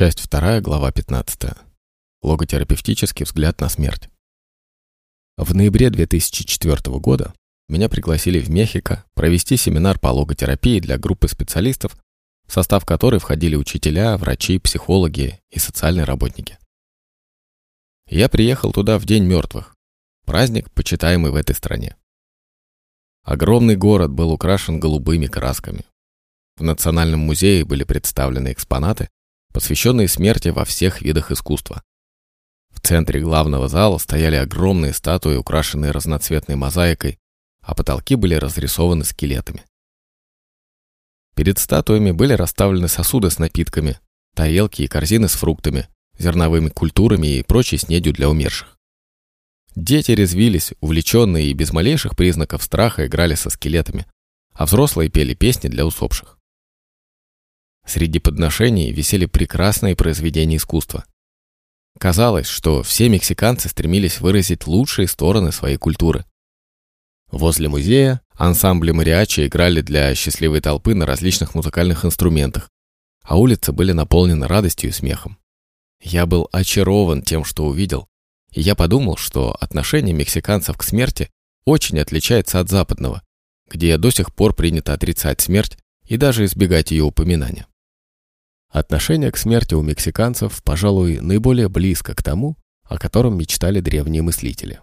Часть 2, глава 15. Логотерапевтический взгляд на смерть. В ноябре 2004 года меня пригласили в Мехико провести семинар по логотерапии для группы специалистов, в состав которой входили учителя, врачи, психологи и социальные работники. Я приехал туда в День мертвых, праздник, почитаемый в этой стране. Огромный город был украшен голубыми красками. В Национальном музее были представлены экспонаты, посвященные смерти во всех видах искусства. В центре главного зала стояли огромные статуи, украшенные разноцветной мозаикой, а потолки были разрисованы скелетами. Перед статуями были расставлены сосуды с напитками, тарелки и корзины с фруктами, зерновыми культурами и прочей снедью для умерших. Дети резвились, увлеченные и без малейших признаков страха играли со скелетами, а взрослые пели песни для усопших. Среди подношений висели прекрасные произведения искусства. Казалось, что все мексиканцы стремились выразить лучшие стороны своей культуры. Возле музея ансамбли мариачи играли для счастливой толпы на различных музыкальных инструментах, а улицы были наполнены радостью и смехом. Я был очарован тем, что увидел, и я подумал, что отношение мексиканцев к смерти очень отличается от западного, где до сих пор принято отрицать смерть и даже избегать ее упоминания. Отношение к смерти у мексиканцев, пожалуй, наиболее близко к тому, о котором мечтали древние мыслители.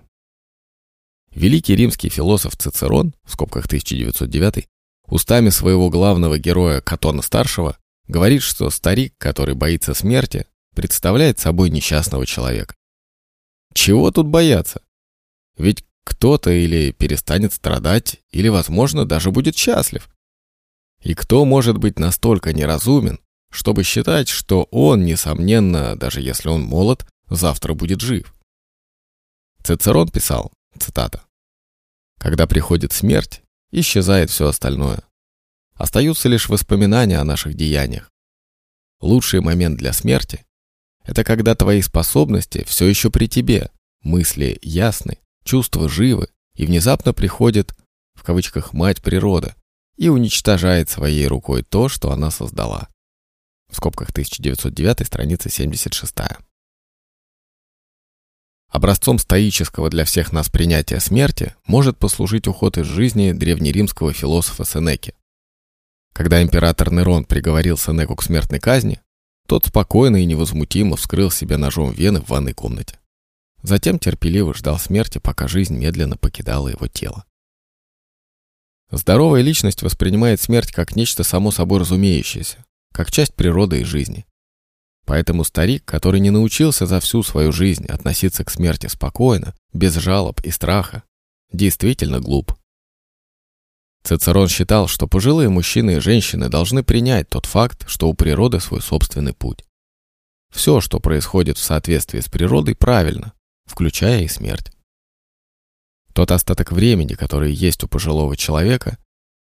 Великий римский философ Цицерон, в скобках 1909, устами своего главного героя Катона-старшего, говорит, что старик, который боится смерти, представляет собой несчастного человека. Чего тут бояться? Ведь кто-то или перестанет страдать, или, возможно, даже будет счастлив. И кто может быть настолько неразумен, чтобы считать, что он, несомненно, даже если он молод, завтра будет жив. Цицерон писал, цитата, «Когда приходит смерть, исчезает все остальное. Остаются лишь воспоминания о наших деяниях. Лучший момент для смерти – это когда твои способности все еще при тебе, мысли ясны, чувства живы, и внезапно приходит, в кавычках, мать природа и уничтожает своей рукой то, что она создала в скобках 1909, страница 76. Образцом стоического для всех нас принятия смерти может послужить уход из жизни древнеримского философа Сенеки. Когда император Нерон приговорил Сенеку к смертной казни, тот спокойно и невозмутимо вскрыл себе ножом вены в ванной комнате. Затем терпеливо ждал смерти, пока жизнь медленно покидала его тело. Здоровая личность воспринимает смерть как нечто само собой разумеющееся, как часть природы и жизни. Поэтому старик, который не научился за всю свою жизнь относиться к смерти спокойно, без жалоб и страха, действительно глуп. Цицерон считал, что пожилые мужчины и женщины должны принять тот факт, что у природы свой собственный путь. Все, что происходит в соответствии с природой, правильно, включая и смерть. Тот остаток времени, который есть у пожилого человека,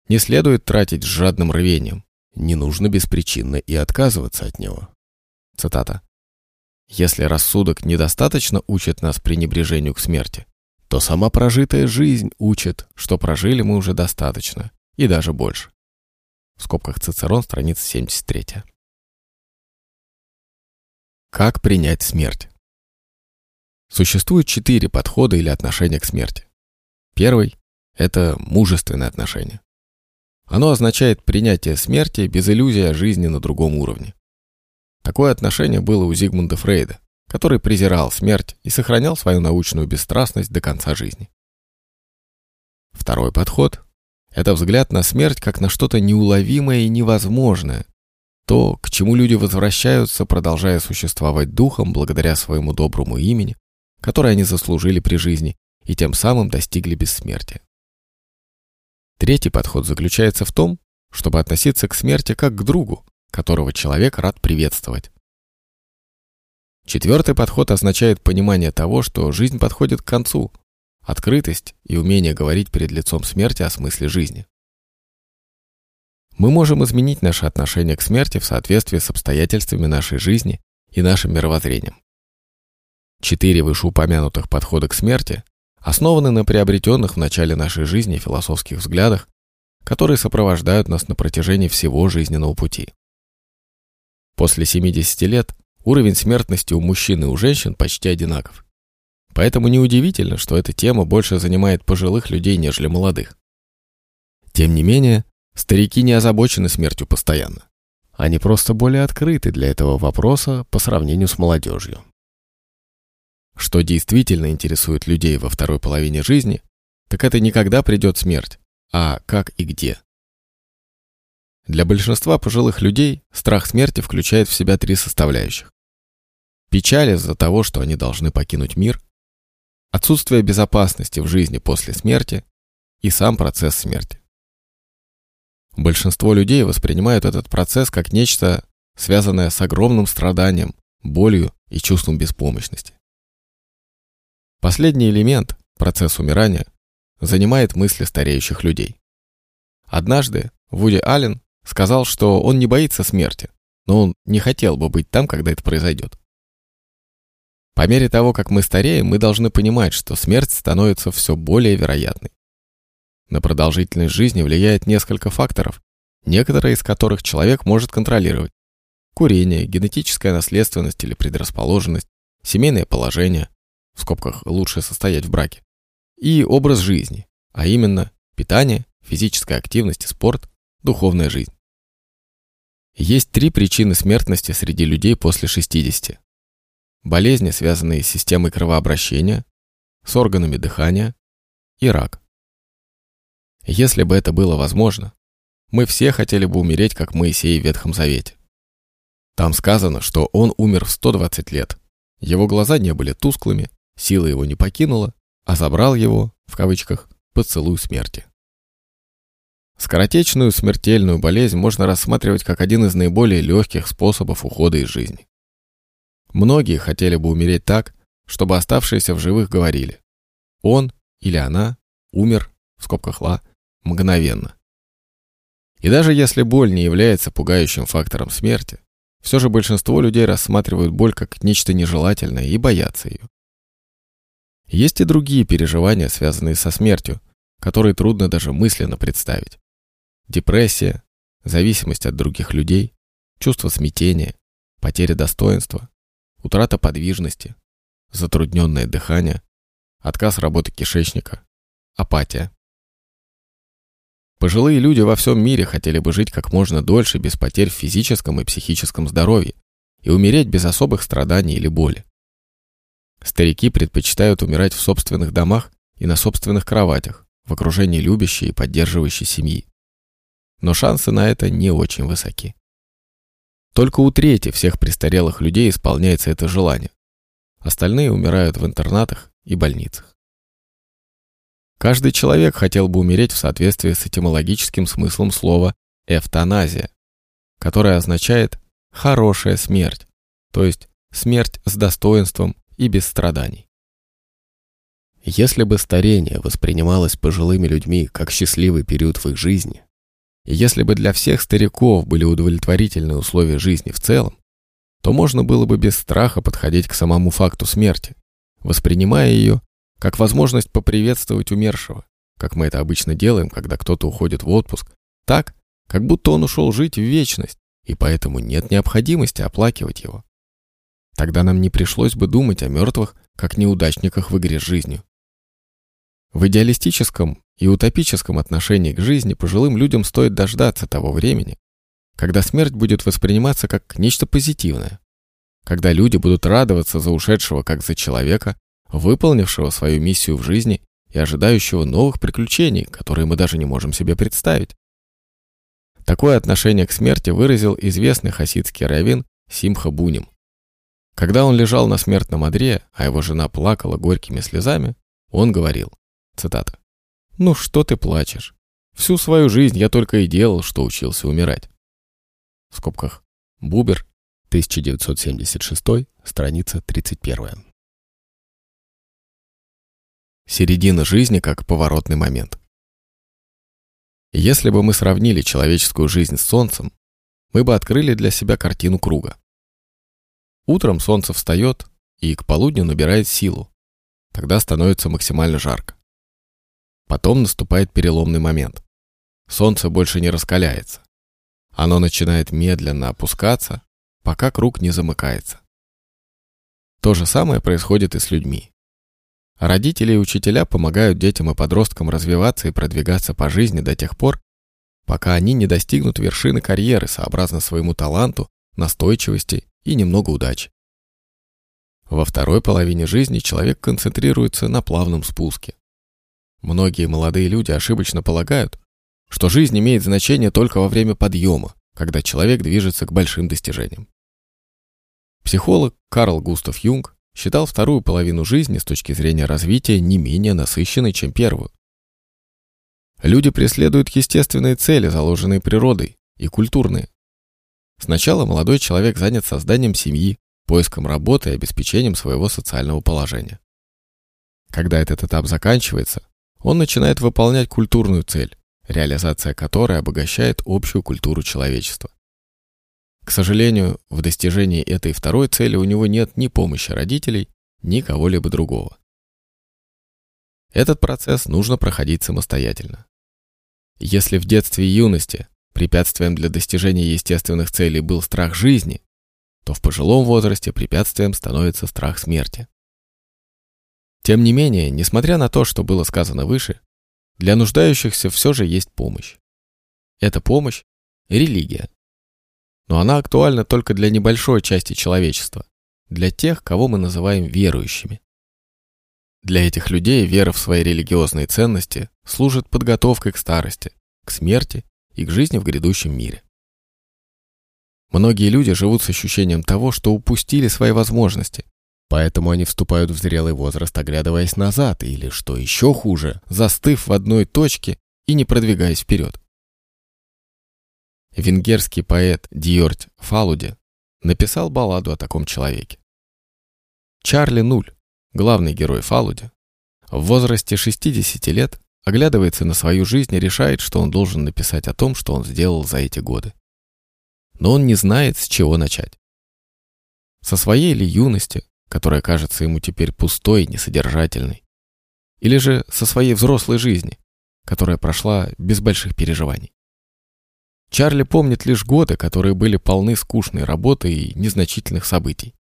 не следует тратить с жадным рвением, не нужно беспричинно и отказываться от него. Цитата. «Если рассудок недостаточно учит нас пренебрежению к смерти, то сама прожитая жизнь учит, что прожили мы уже достаточно, и даже больше». В скобках Цицерон, страница 73. Как принять смерть? Существует четыре подхода или отношения к смерти. Первый – это мужественное отношение. Оно означает принятие смерти без иллюзии о жизни на другом уровне. Такое отношение было у Зигмунда Фрейда, который презирал смерть и сохранял свою научную бесстрастность до конца жизни. Второй подход – это взгляд на смерть как на что-то неуловимое и невозможное, то, к чему люди возвращаются, продолжая существовать духом благодаря своему доброму имени, которое они заслужили при жизни и тем самым достигли бессмертия. Третий подход заключается в том, чтобы относиться к смерти как к другу, которого человек рад приветствовать. Четвертый подход означает понимание того, что жизнь подходит к концу, открытость и умение говорить перед лицом смерти о смысле жизни. Мы можем изменить наше отношение к смерти в соответствии с обстоятельствами нашей жизни и нашим мировоззрением. Четыре вышеупомянутых подхода к смерти основаны на приобретенных в начале нашей жизни философских взглядах, которые сопровождают нас на протяжении всего жизненного пути. После 70 лет уровень смертности у мужчин и у женщин почти одинаков. Поэтому неудивительно, что эта тема больше занимает пожилых людей, нежели молодых. Тем не менее, старики не озабочены смертью постоянно. Они просто более открыты для этого вопроса по сравнению с молодежью. Что действительно интересует людей во второй половине жизни, так это не когда придет смерть, а как и где. Для большинства пожилых людей страх смерти включает в себя три составляющих. Печаль из-за того, что они должны покинуть мир, отсутствие безопасности в жизни после смерти и сам процесс смерти. Большинство людей воспринимают этот процесс как нечто, связанное с огромным страданием, болью и чувством беспомощности. Последний элемент, процесс умирания, занимает мысли стареющих людей. Однажды Вуди Аллен сказал, что он не боится смерти, но он не хотел бы быть там, когда это произойдет. По мере того, как мы стареем, мы должны понимать, что смерть становится все более вероятной. На продолжительность жизни влияет несколько факторов, некоторые из которых человек может контролировать. Курение, генетическая наследственность или предрасположенность, семейное положение, в скобках лучше состоять в браке, и образ жизни, а именно питание, физическая активность и спорт, духовная жизнь. Есть три причины смертности среди людей после 60. Болезни, связанные с системой кровообращения, с органами дыхания и рак. Если бы это было возможно, мы все хотели бы умереть, как Моисей в Ветхом Завете. Там сказано, что он умер в 120 лет. Его глаза не были тусклыми, сила его не покинула, а забрал его, в кавычках, поцелуй смерти. Скоротечную смертельную болезнь можно рассматривать как один из наиболее легких способов ухода из жизни. Многие хотели бы умереть так, чтобы оставшиеся в живых говорили «он» или «она» умер, в скобках «ла», мгновенно. И даже если боль не является пугающим фактором смерти, все же большинство людей рассматривают боль как нечто нежелательное и боятся ее. Есть и другие переживания, связанные со смертью, которые трудно даже мысленно представить. Депрессия, зависимость от других людей, чувство смятения, потеря достоинства, утрата подвижности, затрудненное дыхание, отказ работы кишечника, апатия. Пожилые люди во всем мире хотели бы жить как можно дольше без потерь в физическом и психическом здоровье и умереть без особых страданий или боли. Старики предпочитают умирать в собственных домах и на собственных кроватях, в окружении любящей и поддерживающей семьи. Но шансы на это не очень высоки. Только у трети всех престарелых людей исполняется это желание. Остальные умирают в интернатах и больницах. Каждый человек хотел бы умереть в соответствии с этимологическим смыслом слова «эвтаназия», которое означает «хорошая смерть», то есть смерть с достоинством и без страданий. Если бы старение воспринималось пожилыми людьми как счастливый период в их жизни, если бы для всех стариков были удовлетворительные условия жизни в целом, то можно было бы без страха подходить к самому факту смерти, воспринимая ее как возможность поприветствовать умершего, как мы это обычно делаем, когда кто-то уходит в отпуск, так, как будто он ушел жить в вечность, и поэтому нет необходимости оплакивать его. Тогда нам не пришлось бы думать о мертвых, как неудачниках в игре с жизнью. В идеалистическом и утопическом отношении к жизни пожилым людям стоит дождаться того времени, когда смерть будет восприниматься как нечто позитивное, когда люди будут радоваться за ушедшего как за человека, выполнившего свою миссию в жизни и ожидающего новых приключений, которые мы даже не можем себе представить. Такое отношение к смерти выразил известный хасидский раввин Симха Буним. Когда он лежал на смертном одре, а его жена плакала горькими слезами, он говорил, цитата, «Ну что ты плачешь? Всю свою жизнь я только и делал, что учился умирать». В скобках Бубер, 1976, страница 31. Середина жизни как поворотный момент. Если бы мы сравнили человеческую жизнь с Солнцем, мы бы открыли для себя картину круга. Утром Солнце встает и к полудню набирает силу. Тогда становится максимально жарко. Потом наступает переломный момент. Солнце больше не раскаляется. Оно начинает медленно опускаться, пока круг не замыкается. То же самое происходит и с людьми. Родители и учителя помогают детям и подросткам развиваться и продвигаться по жизни до тех пор, пока они не достигнут вершины карьеры сообразно своему таланту, настойчивости и немного удачи. Во второй половине жизни человек концентрируется на плавном спуске. Многие молодые люди ошибочно полагают, что жизнь имеет значение только во время подъема, когда человек движется к большим достижениям. Психолог Карл Густав Юнг считал вторую половину жизни с точки зрения развития не менее насыщенной, чем первую. Люди преследуют естественные цели, заложенные природой, и культурные. Сначала молодой человек занят созданием семьи, поиском работы и обеспечением своего социального положения. Когда этот этап заканчивается, он начинает выполнять культурную цель, реализация которой обогащает общую культуру человечества. К сожалению, в достижении этой второй цели у него нет ни помощи родителей, ни кого-либо другого. Этот процесс нужно проходить самостоятельно. Если в детстве и юности препятствием для достижения естественных целей был страх жизни, то в пожилом возрасте препятствием становится страх смерти. Тем не менее, несмотря на то, что было сказано выше, для нуждающихся все же есть помощь. Эта помощь – религия. Но она актуальна только для небольшой части человечества, для тех, кого мы называем верующими. Для этих людей вера в свои религиозные ценности служит подготовкой к старости, к смерти и к жизни в грядущем мире. Многие люди живут с ощущением того, что упустили свои возможности, Поэтому они вступают в зрелый возраст, оглядываясь назад, или, что еще хуже, застыв в одной точке и не продвигаясь вперед. Венгерский поэт Дьорть Фалуди написал балладу о таком человеке. Чарли Нуль, главный герой Фалуди, в возрасте 60 лет оглядывается на свою жизнь и решает, что он должен написать о том, что он сделал за эти годы. Но он не знает, с чего начать. Со своей ли юности, которая кажется ему теперь пустой, несодержательной. Или же со своей взрослой жизни, которая прошла без больших переживаний. Чарли помнит лишь годы, которые были полны скучной работы и незначительных событий.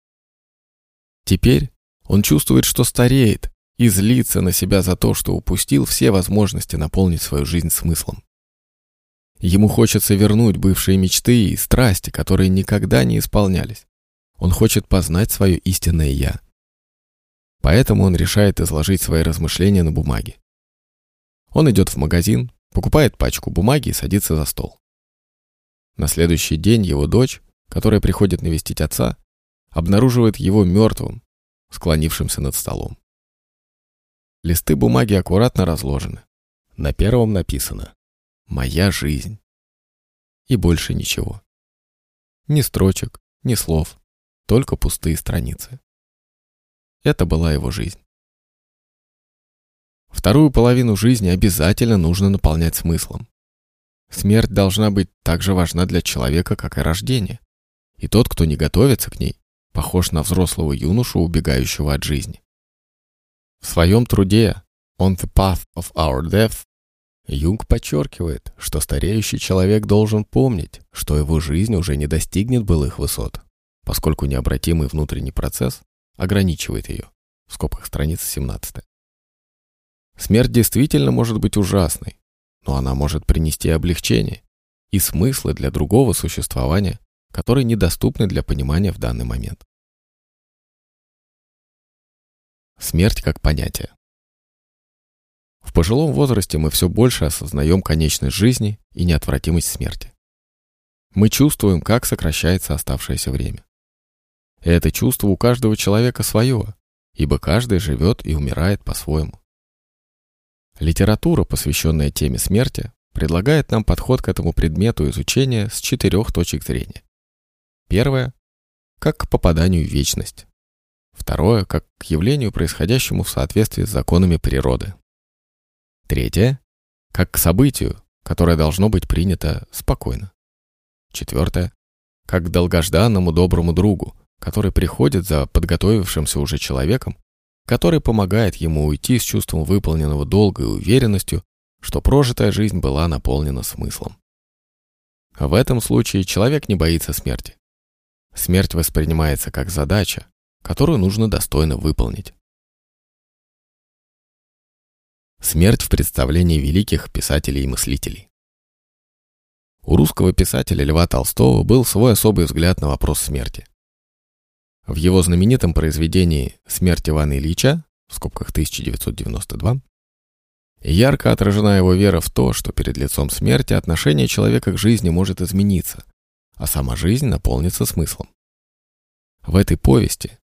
Теперь он чувствует, что стареет, и злится на себя за то, что упустил все возможности наполнить свою жизнь смыслом. Ему хочется вернуть бывшие мечты и страсти, которые никогда не исполнялись. Он хочет познать свое истинное «я». Поэтому он решает изложить свои размышления на бумаге. Он идет в магазин, покупает пачку бумаги и садится за стол. На следующий день его дочь, которая приходит навестить отца, обнаруживает его мертвым, склонившимся над столом. Листы бумаги аккуратно разложены. На первом написано «Моя жизнь». И больше ничего. Ни строчек, ни слов только пустые страницы. Это была его жизнь. Вторую половину жизни обязательно нужно наполнять смыслом. Смерть должна быть так же важна для человека, как и рождение. И тот, кто не готовится к ней, похож на взрослого юношу, убегающего от жизни. В своем труде «On the Path of Our Death» Юнг подчеркивает, что стареющий человек должен помнить, что его жизнь уже не достигнет былых высот поскольку необратимый внутренний процесс ограничивает ее. В скобках страница 17. Смерть действительно может быть ужасной, но она может принести облегчение и смыслы для другого существования, которые недоступны для понимания в данный момент. Смерть как понятие. В пожилом возрасте мы все больше осознаем конечность жизни и неотвратимость смерти. Мы чувствуем, как сокращается оставшееся время. Это чувство у каждого человека свое, ибо каждый живет и умирает по-своему. Литература, посвященная теме смерти, предлагает нам подход к этому предмету изучения с четырех точек зрения. Первое – как к попаданию в вечность. Второе – как к явлению, происходящему в соответствии с законами природы. Третье – как к событию, которое должно быть принято спокойно. Четвертое – как к долгожданному доброму другу, который приходит за подготовившимся уже человеком, который помогает ему уйти с чувством выполненного долга и уверенностью, что прожитая жизнь была наполнена смыслом. В этом случае человек не боится смерти. Смерть воспринимается как задача, которую нужно достойно выполнить. Смерть в представлении великих писателей и мыслителей. У русского писателя Льва Толстого был свой особый взгляд на вопрос смерти. В его знаменитом произведении «Смерть Ивана Ильича» в скобках 1992 ярко отражена его вера в то, что перед лицом смерти отношение человека к жизни может измениться, а сама жизнь наполнится смыслом. В этой повести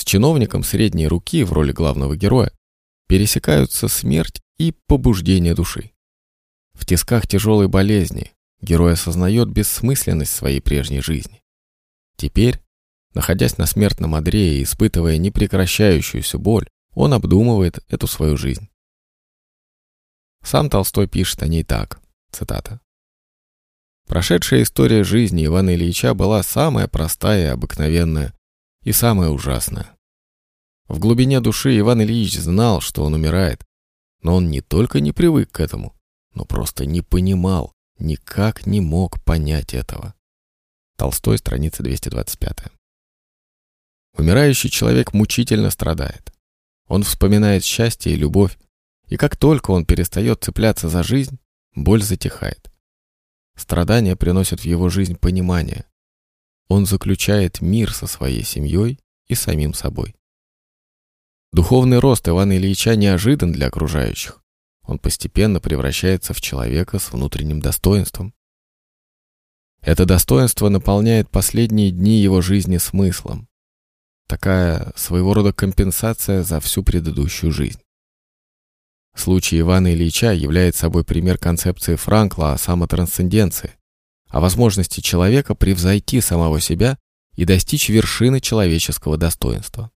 с чиновником средней руки в роли главного героя пересекаются смерть и побуждение души. В тисках тяжелой болезни герой осознает бессмысленность своей прежней жизни. Теперь, находясь на смертном одре и испытывая непрекращающуюся боль, он обдумывает эту свою жизнь. Сам Толстой пишет о ней так, цитата. Прошедшая история жизни Ивана Ильича была самая простая и обыкновенная, и самая ужасная. В глубине души Иван Ильич знал, что он умирает, но он не только не привык к этому, но просто не понимал, никак не мог понять этого. Толстой, страница 225. Умирающий человек мучительно страдает. Он вспоминает счастье и любовь, и как только он перестает цепляться за жизнь, боль затихает. Страдания приносят в его жизнь понимание. Он заключает мир со своей семьей и самим собой. Духовный рост Ивана Ильича неожидан для окружающих. Он постепенно превращается в человека с внутренним достоинством. Это достоинство наполняет последние дни его жизни смыслом. Такая своего рода компенсация за всю предыдущую жизнь. Случай Ивана Ильича является собой пример концепции Франкла о самотрансценденции, о возможности человека превзойти самого себя и достичь вершины человеческого достоинства.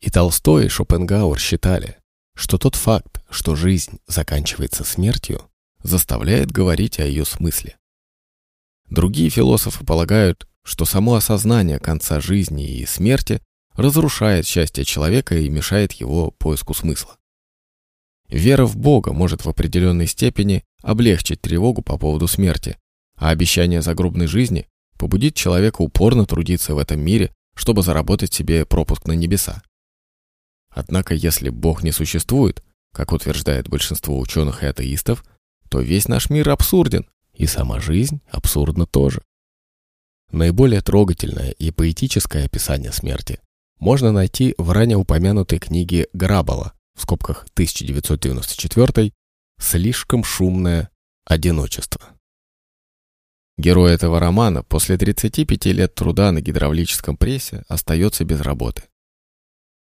И Толстой, и Шопенгауэр считали, что тот факт, что жизнь заканчивается смертью, заставляет говорить о ее смысле. Другие философы полагают, что само осознание конца жизни и смерти разрушает счастье человека и мешает его поиску смысла. Вера в Бога может в определенной степени облегчить тревогу по поводу смерти, а обещание загробной жизни побудит человека упорно трудиться в этом мире, чтобы заработать себе пропуск на небеса. Однако, если Бог не существует, как утверждает большинство ученых и атеистов, то весь наш мир абсурден, и сама жизнь абсурдна тоже. Наиболее трогательное и поэтическое описание смерти можно найти в ранее упомянутой книге Грабала, в скобках 1994, «Слишком шумное одиночество». Герой этого романа после 35 лет труда на гидравлическом прессе остается без работы.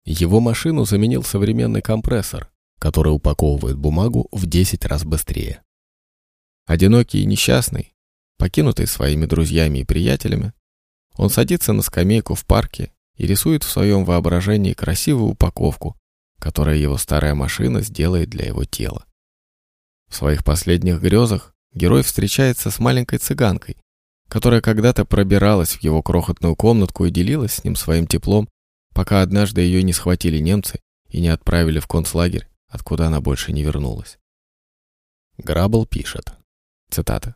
Его машину заменил современный компрессор, который упаковывает бумагу в 10 раз быстрее. Одинокий и несчастный, покинутый своими друзьями и приятелями, он садится на скамейку в парке и рисует в своем воображении красивую упаковку, которую его старая машина сделает для его тела. В своих последних грезах герой встречается с маленькой цыганкой, которая когда-то пробиралась в его крохотную комнатку и делилась с ним своим теплом пока однажды ее не схватили немцы и не отправили в концлагерь, откуда она больше не вернулась. Грабл пишет, цитата,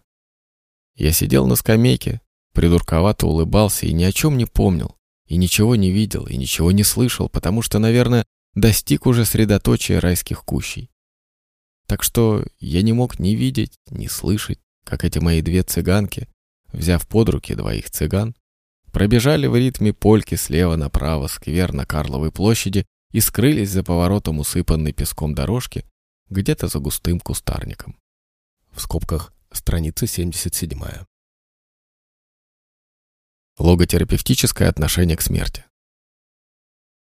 «Я сидел на скамейке, придурковато улыбался и ни о чем не помнил, и ничего не видел, и ничего не слышал, потому что, наверное, достиг уже средоточия райских кущей. Так что я не мог ни видеть, ни слышать, как эти мои две цыганки, взяв под руки двоих цыган, пробежали в ритме польки слева направо сквер на Карловой площади и скрылись за поворотом усыпанной песком дорожки где-то за густым кустарником. В скобках страница 77. Логотерапевтическое отношение к смерти.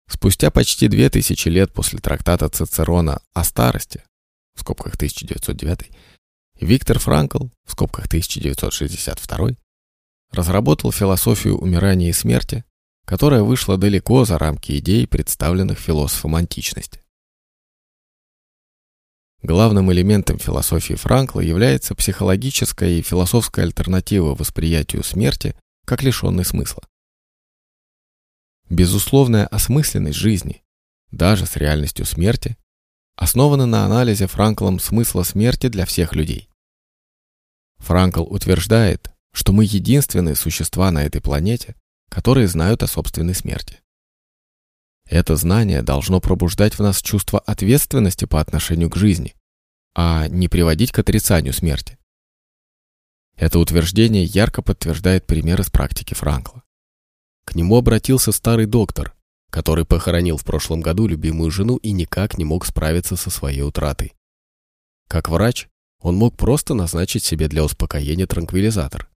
Спустя почти две тысячи лет после трактата Цицерона о старости, в скобках 1909, Виктор Франкл, в скобках 1962, разработал философию умирания и смерти, которая вышла далеко за рамки идей, представленных философом античности. Главным элементом философии Франкла является психологическая и философская альтернатива восприятию смерти как лишенной смысла. Безусловная осмысленность жизни, даже с реальностью смерти, основана на анализе Франклом смысла смерти для всех людей. Франкл утверждает, что мы единственные существа на этой планете, которые знают о собственной смерти. Это знание должно пробуждать в нас чувство ответственности по отношению к жизни, а не приводить к отрицанию смерти. Это утверждение ярко подтверждает пример из практики Франкла. К нему обратился старый доктор, который похоронил в прошлом году любимую жену и никак не мог справиться со своей утратой. Как врач, он мог просто назначить себе для успокоения транквилизатор,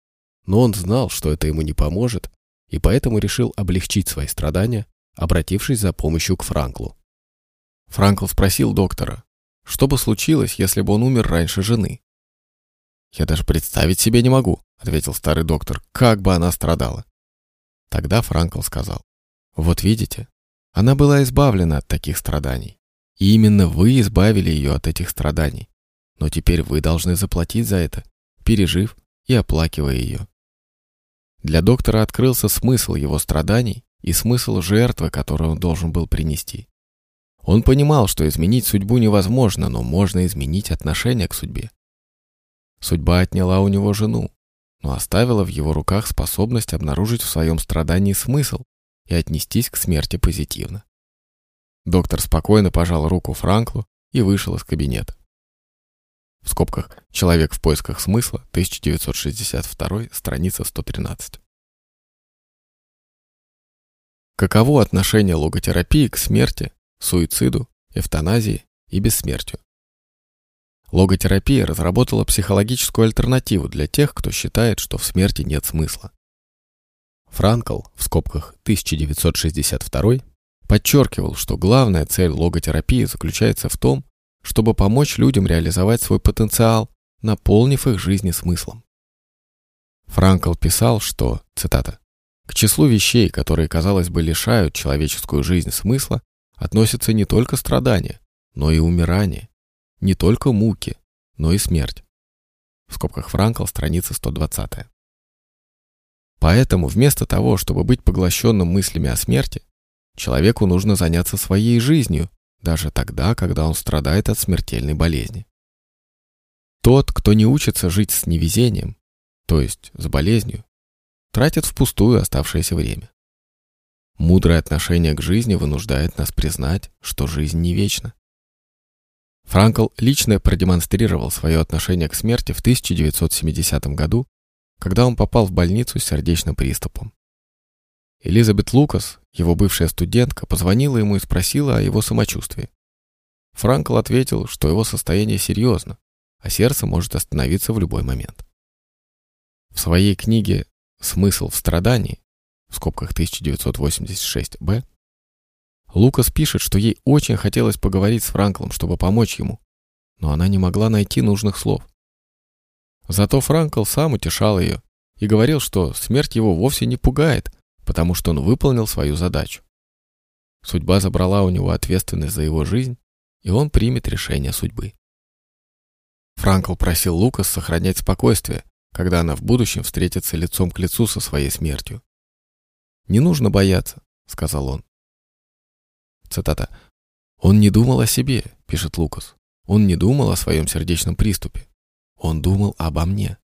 но он знал, что это ему не поможет, и поэтому решил облегчить свои страдания, обратившись за помощью к Франклу. Франкл спросил доктора, что бы случилось, если бы он умер раньше жены. «Я даже представить себе не могу», — ответил старый доктор, — «как бы она страдала». Тогда Франкл сказал, «Вот видите, она была избавлена от таких страданий. И именно вы избавили ее от этих страданий. Но теперь вы должны заплатить за это, пережив и оплакивая ее. Для доктора открылся смысл его страданий и смысл жертвы, которую он должен был принести. Он понимал, что изменить судьбу невозможно, но можно изменить отношение к судьбе. Судьба отняла у него жену, но оставила в его руках способность обнаружить в своем страдании смысл и отнестись к смерти позитивно. Доктор спокойно пожал руку Франклу и вышел из кабинета. В скобках «Человек в поисках смысла», 1962, страница 113. Каково отношение логотерапии к смерти, суициду, эвтаназии и бессмертию? Логотерапия разработала психологическую альтернативу для тех, кто считает, что в смерти нет смысла. Франкл, в скобках 1962, подчеркивал, что главная цель логотерапии заключается в том, чтобы помочь людям реализовать свой потенциал, наполнив их жизни смыслом. Франкл писал, что, цитата, «К числу вещей, которые, казалось бы, лишают человеческую жизнь смысла, относятся не только страдания, но и умирание, не только муки, но и смерть». В скобках Франкл, страница 120. Поэтому вместо того, чтобы быть поглощенным мыслями о смерти, человеку нужно заняться своей жизнью даже тогда, когда он страдает от смертельной болезни. Тот, кто не учится жить с невезением, то есть с болезнью, тратит впустую оставшееся время. Мудрое отношение к жизни вынуждает нас признать, что жизнь не вечна. Франкл лично продемонстрировал свое отношение к смерти в 1970 году, когда он попал в больницу с сердечным приступом. Элизабет Лукас, его бывшая студентка, позвонила ему и спросила о его самочувствии. Франкл ответил, что его состояние серьезно, а сердце может остановиться в любой момент. В своей книге «Смысл в страдании» в скобках 1986-б Лукас пишет, что ей очень хотелось поговорить с Франклом, чтобы помочь ему, но она не могла найти нужных слов. Зато Франкл сам утешал ее и говорил, что смерть его вовсе не пугает, потому что он выполнил свою задачу. Судьба забрала у него ответственность за его жизнь, и он примет решение судьбы. Франкл просил Лукас сохранять спокойствие, когда она в будущем встретится лицом к лицу со своей смертью. «Не нужно бояться», — сказал он. Цитата. «Он не думал о себе», — пишет Лукас. «Он не думал о своем сердечном приступе. Он думал обо мне».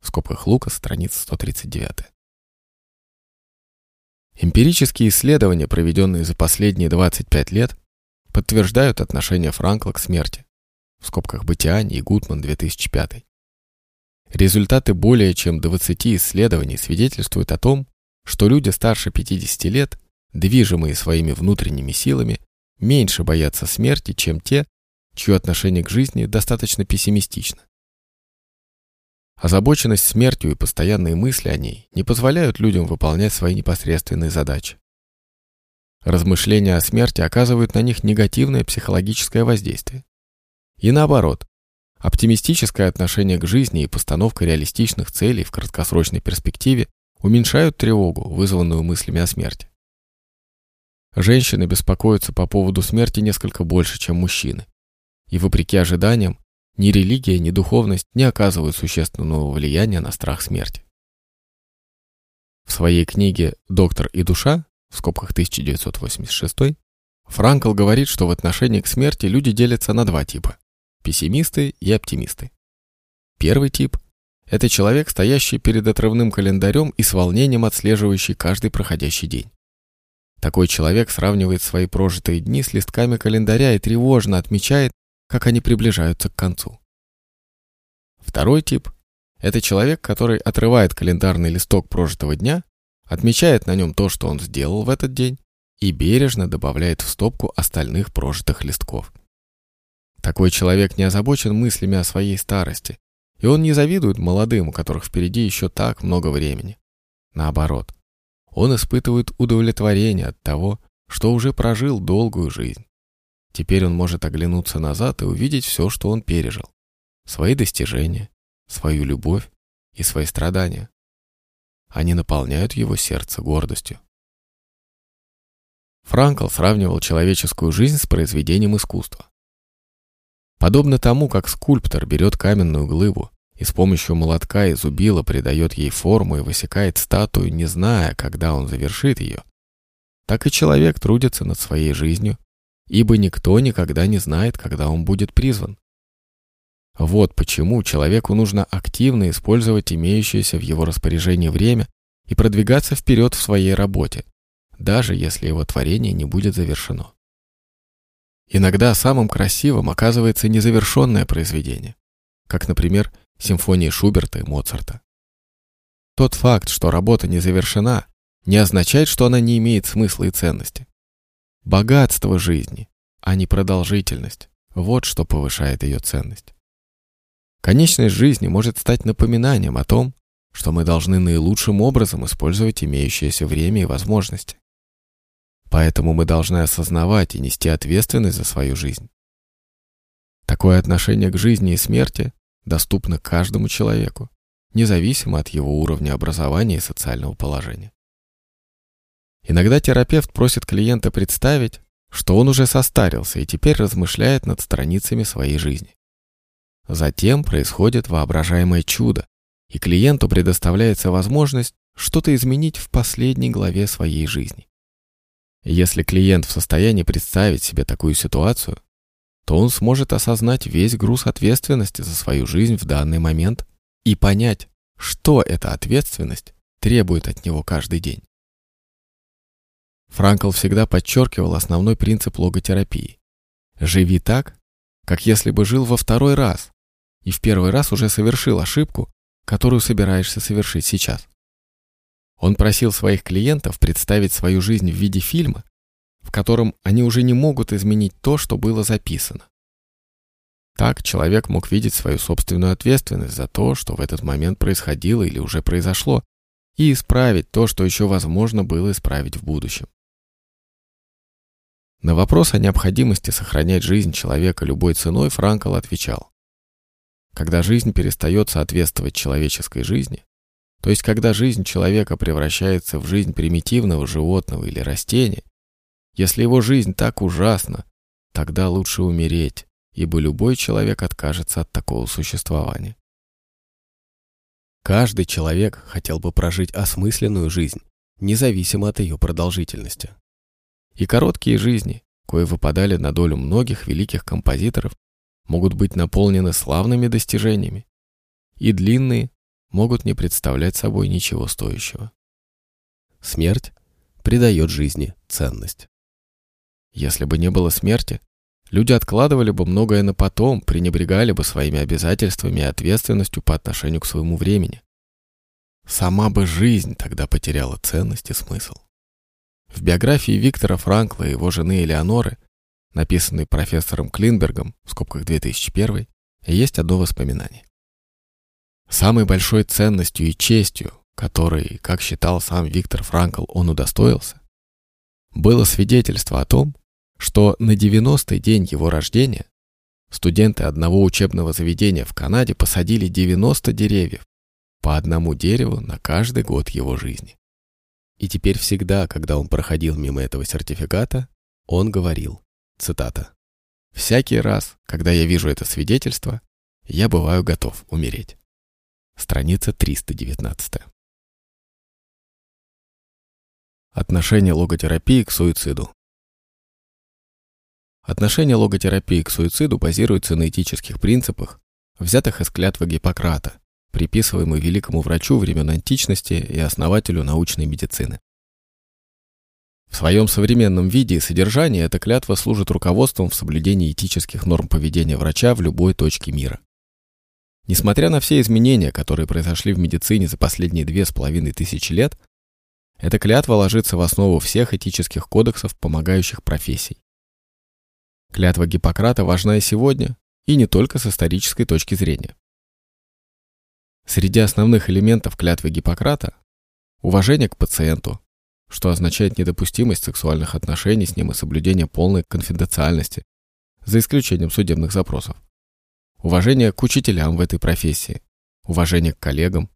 В скобках Лукас, страница 139. Эмпирические исследования, проведенные за последние 25 лет, подтверждают отношение Франкла к смерти. В скобках Батиани и Гутман 2005. Результаты более чем 20 исследований свидетельствуют о том, что люди старше 50 лет, движимые своими внутренними силами, меньше боятся смерти, чем те, чье отношение к жизни достаточно пессимистично. Озабоченность смертью и постоянные мысли о ней не позволяют людям выполнять свои непосредственные задачи. Размышления о смерти оказывают на них негативное психологическое воздействие. И наоборот, оптимистическое отношение к жизни и постановка реалистичных целей в краткосрочной перспективе уменьшают тревогу, вызванную мыслями о смерти. Женщины беспокоятся по поводу смерти несколько больше, чем мужчины. И вопреки ожиданиям, ни религия, ни духовность не оказывают существенного влияния на страх смерти. В своей книге «Доктор и душа» в скобках 1986 Франкл говорит, что в отношении к смерти люди делятся на два типа – пессимисты и оптимисты. Первый тип – это человек, стоящий перед отрывным календарем и с волнением отслеживающий каждый проходящий день. Такой человек сравнивает свои прожитые дни с листками календаря и тревожно отмечает, как они приближаются к концу. Второй тип – это человек, который отрывает календарный листок прожитого дня, отмечает на нем то, что он сделал в этот день, и бережно добавляет в стопку остальных прожитых листков. Такой человек не озабочен мыслями о своей старости, и он не завидует молодым, у которых впереди еще так много времени. Наоборот, он испытывает удовлетворение от того, что уже прожил долгую жизнь. Теперь он может оглянуться назад и увидеть все, что он пережил. Свои достижения, свою любовь и свои страдания. Они наполняют его сердце гордостью. Франкл сравнивал человеческую жизнь с произведением искусства. Подобно тому, как скульптор берет каменную глыбу и с помощью молотка и зубила придает ей форму и высекает статую, не зная, когда он завершит ее, так и человек трудится над своей жизнью, ибо никто никогда не знает, когда он будет призван. Вот почему человеку нужно активно использовать имеющееся в его распоряжении время и продвигаться вперед в своей работе, даже если его творение не будет завершено. Иногда самым красивым оказывается незавершенное произведение, как, например, симфонии Шуберта и Моцарта. Тот факт, что работа не завершена, не означает, что она не имеет смысла и ценности. Богатство жизни, а не продолжительность – вот что повышает ее ценность. Конечность жизни может стать напоминанием о том, что мы должны наилучшим образом использовать имеющееся время и возможности. Поэтому мы должны осознавать и нести ответственность за свою жизнь. Такое отношение к жизни и смерти доступно каждому человеку, независимо от его уровня образования и социального положения. Иногда терапевт просит клиента представить, что он уже состарился и теперь размышляет над страницами своей жизни. Затем происходит воображаемое чудо, и клиенту предоставляется возможность что-то изменить в последней главе своей жизни. Если клиент в состоянии представить себе такую ситуацию, то он сможет осознать весь груз ответственности за свою жизнь в данный момент и понять, что эта ответственность требует от него каждый день. Франкл всегда подчеркивал основной принцип логотерапии. Живи так, как если бы жил во второй раз, и в первый раз уже совершил ошибку, которую собираешься совершить сейчас. Он просил своих клиентов представить свою жизнь в виде фильма, в котором они уже не могут изменить то, что было записано. Так человек мог видеть свою собственную ответственность за то, что в этот момент происходило или уже произошло, и исправить то, что еще возможно было исправить в будущем. На вопрос о необходимости сохранять жизнь человека любой ценой Франкл отвечал. Когда жизнь перестает соответствовать человеческой жизни, то есть когда жизнь человека превращается в жизнь примитивного животного или растения, если его жизнь так ужасна, тогда лучше умереть, ибо любой человек откажется от такого существования. Каждый человек хотел бы прожить осмысленную жизнь, независимо от ее продолжительности. И короткие жизни, кое выпадали на долю многих великих композиторов, могут быть наполнены славными достижениями, и длинные могут не представлять собой ничего стоящего. Смерть придает жизни ценность. Если бы не было смерти, люди откладывали бы многое на потом, пренебрегали бы своими обязательствами и ответственностью по отношению к своему времени. Сама бы жизнь тогда потеряла ценность и смысл. В биографии Виктора Франкла и его жены Элеоноры, написанной профессором Клинбергом, в скобках 2001, есть одно воспоминание. Самой большой ценностью и честью, которой, как считал сам Виктор Франкл, он удостоился, было свидетельство о том, что на 90-й день его рождения студенты одного учебного заведения в Канаде посадили 90 деревьев, по одному дереву на каждый год его жизни. И теперь всегда, когда он проходил мимо этого сертификата, он говорил, цитата, «Всякий раз, когда я вижу это свидетельство, я бываю готов умереть». Страница 319. Отношение логотерапии к суициду. Отношение логотерапии к суициду базируется на этических принципах, взятых из клятвы Гиппократа, приписываемый великому врачу времен античности и основателю научной медицины. В своем современном виде и содержании эта клятва служит руководством в соблюдении этических норм поведения врача в любой точке мира. Несмотря на все изменения, которые произошли в медицине за последние две с половиной тысячи лет, эта клятва ложится в основу всех этических кодексов помогающих профессий. Клятва Гиппократа важна и сегодня, и не только с исторической точки зрения. Среди основных элементов клятвы Гиппократа – уважение к пациенту, что означает недопустимость сексуальных отношений с ним и соблюдение полной конфиденциальности, за исключением судебных запросов. Уважение к учителям в этой профессии, уважение к коллегам,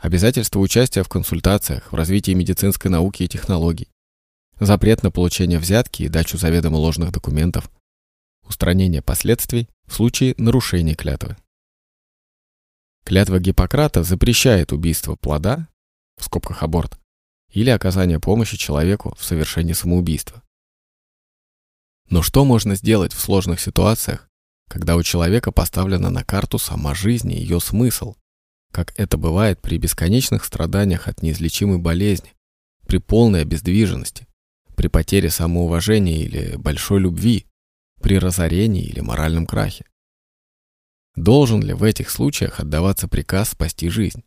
обязательство участия в консультациях, в развитии медицинской науки и технологий, запрет на получение взятки и дачу заведомо ложных документов, устранение последствий в случае нарушения клятвы. Клятва Гиппократа запрещает убийство плода, в скобках аборт, или оказание помощи человеку в совершении самоубийства. Но что можно сделать в сложных ситуациях, когда у человека поставлена на карту сама жизнь и ее смысл, как это бывает при бесконечных страданиях от неизлечимой болезни, при полной обездвиженности, при потере самоуважения или большой любви, при разорении или моральном крахе? Должен ли в этих случаях отдаваться приказ спасти жизнь?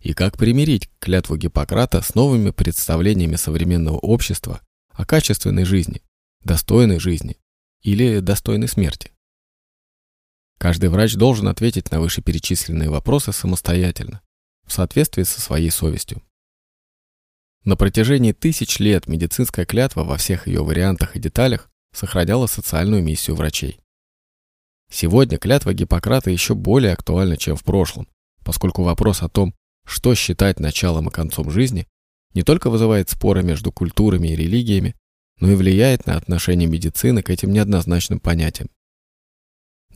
И как примирить клятву Гиппократа с новыми представлениями современного общества о качественной жизни, достойной жизни или достойной смерти? Каждый врач должен ответить на вышеперечисленные вопросы самостоятельно, в соответствии со своей совестью. На протяжении тысяч лет медицинская клятва во всех ее вариантах и деталях сохраняла социальную миссию врачей. Сегодня клятва Гиппократа еще более актуальна, чем в прошлом, поскольку вопрос о том, что считать началом и концом жизни, не только вызывает споры между культурами и религиями, но и влияет на отношение медицины к этим неоднозначным понятиям.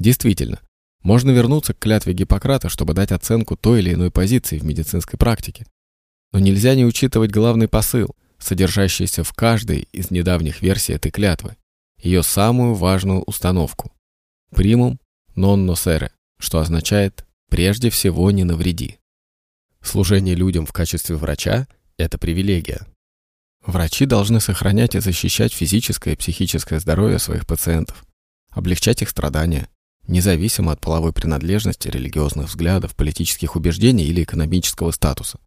Действительно, можно вернуться к клятве Гиппократа, чтобы дать оценку той или иной позиции в медицинской практике. Но нельзя не учитывать главный посыл, содержащийся в каждой из недавних версий этой клятвы, ее самую важную установку – «primum non nocere», что означает «прежде всего не навреди». Служение людям в качестве врача – это привилегия. Врачи должны сохранять и защищать физическое и психическое здоровье своих пациентов, облегчать их страдания, независимо от половой принадлежности, религиозных взглядов, политических убеждений или экономического статуса,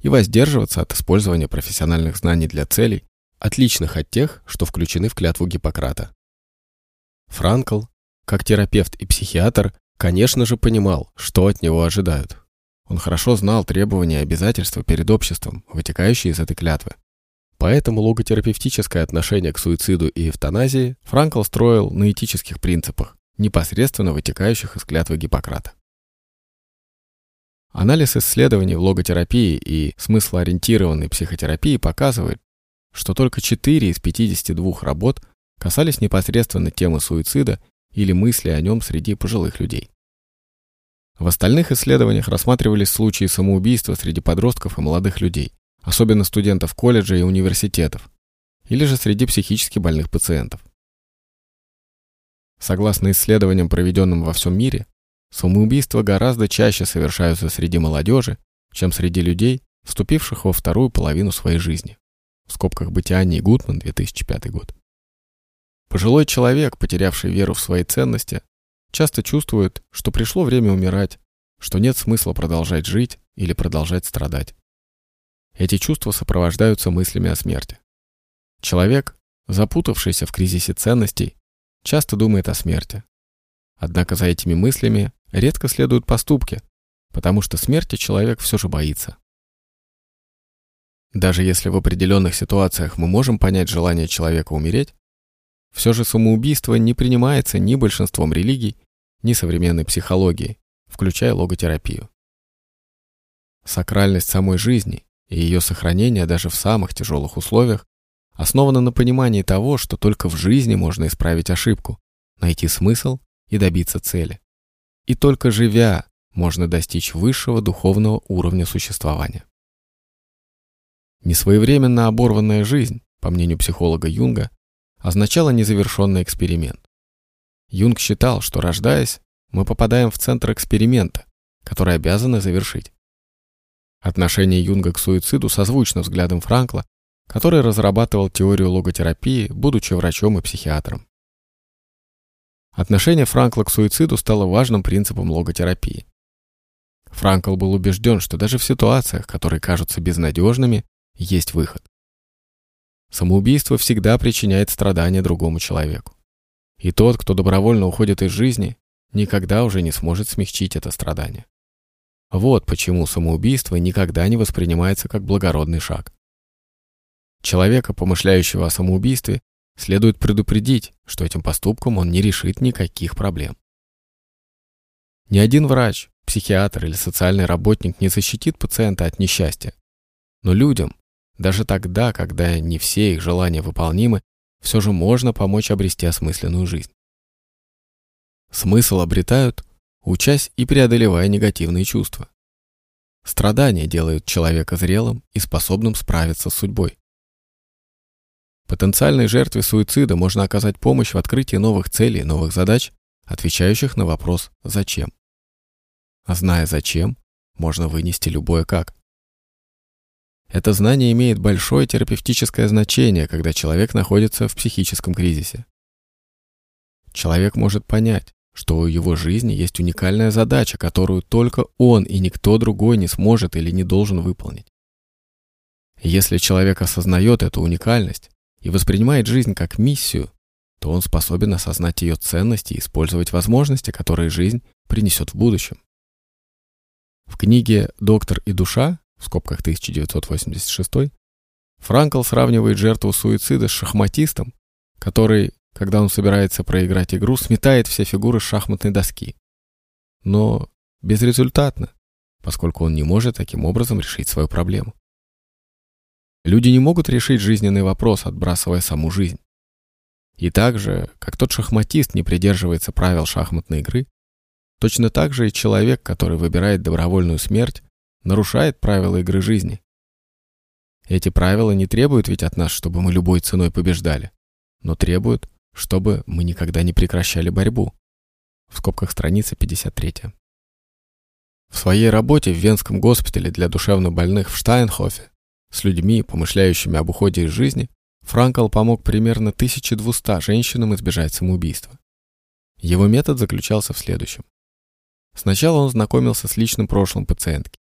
и воздерживаться от использования профессиональных знаний для целей, отличных от тех, что включены в клятву Гиппократа. Франкл, как терапевт и психиатр, конечно же понимал, что от него ожидают. Он хорошо знал требования и обязательства перед обществом, вытекающие из этой клятвы. Поэтому логотерапевтическое отношение к суициду и эвтаназии Франкл строил на этических принципах, непосредственно вытекающих из клятвы Гиппократа. Анализ исследований в логотерапии и смыслоориентированной психотерапии показывает, что только 4 из 52 работ касались непосредственно темы суицида или мысли о нем среди пожилых людей. В остальных исследованиях рассматривались случаи самоубийства среди подростков и молодых людей, особенно студентов колледжа и университетов, или же среди психически больных пациентов. Согласно исследованиям, проведенным во всем мире, самоубийства гораздо чаще совершаются среди молодежи, чем среди людей, вступивших во вторую половину своей жизни. В скобках Батиани и Гутман, 2005 год. Пожилой человек, потерявший веру в свои ценности, часто чувствуют, что пришло время умирать, что нет смысла продолжать жить или продолжать страдать. Эти чувства сопровождаются мыслями о смерти. Человек, запутавшийся в кризисе ценностей, часто думает о смерти. Однако за этими мыслями редко следуют поступки, потому что смерти человек все же боится. Даже если в определенных ситуациях мы можем понять желание человека умереть, все же самоубийство не принимается ни большинством религий, ни современной психологии, включая логотерапию. Сакральность самой жизни и ее сохранение даже в самых тяжелых условиях основана на понимании того, что только в жизни можно исправить ошибку, найти смысл и добиться цели. И только живя, можно достичь высшего духовного уровня существования. Несвоевременно оборванная жизнь, по мнению психолога Юнга, означала незавершенный эксперимент. Юнг считал, что рождаясь, мы попадаем в центр эксперимента, которые обязаны завершить. Отношение Юнга к суициду созвучно взглядам Франкла, который разрабатывал теорию логотерапии, будучи врачом и психиатром. Отношение Франкла к суициду стало важным принципом логотерапии. Франкл был убежден, что даже в ситуациях, которые кажутся безнадежными, есть выход. Самоубийство всегда причиняет страдания другому человеку. И тот, кто добровольно уходит из жизни, никогда уже не сможет смягчить это страдание. Вот почему самоубийство никогда не воспринимается как благородный шаг. Человека, помышляющего о самоубийстве, следует предупредить, что этим поступком он не решит никаких проблем. Ни один врач, психиатр или социальный работник не защитит пациента от несчастья. Но людям, даже тогда, когда не все их желания выполнимы, все же можно помочь обрести осмысленную жизнь. Смысл обретают, учась и преодолевая негативные чувства. Страдания делают человека зрелым и способным справиться с судьбой. Потенциальной жертве суицида можно оказать помощь в открытии новых целей, новых задач, отвечающих на вопрос «зачем?». А зная «зачем?», можно вынести любое «как?». Это знание имеет большое терапевтическое значение, когда человек находится в психическом кризисе. Человек может понять, что у его жизни есть уникальная задача, которую только он и никто другой не сможет или не должен выполнить. Если человек осознает эту уникальность, и воспринимает жизнь как миссию, то он способен осознать ее ценности и использовать возможности, которые жизнь принесет в будущем. В книге «Доктор и душа» в скобках 1986 Франкл сравнивает жертву суицида с шахматистом, который, когда он собирается проиграть игру, сметает все фигуры с шахматной доски. Но безрезультатно, поскольку он не может таким образом решить свою проблему. Люди не могут решить жизненный вопрос, отбрасывая саму жизнь. И так же, как тот шахматист не придерживается правил шахматной игры, точно так же и человек, который выбирает добровольную смерть, нарушает правила игры жизни. Эти правила не требуют ведь от нас, чтобы мы любой ценой побеждали, но требуют, чтобы мы никогда не прекращали борьбу. В скобках страница 53. В своей работе в Венском госпитале для душевнобольных в Штайнхофе с людьми, помышляющими об уходе из жизни, Франкл помог примерно 1200 женщинам избежать самоубийства. Его метод заключался в следующем. Сначала он знакомился с личным прошлым пациентки.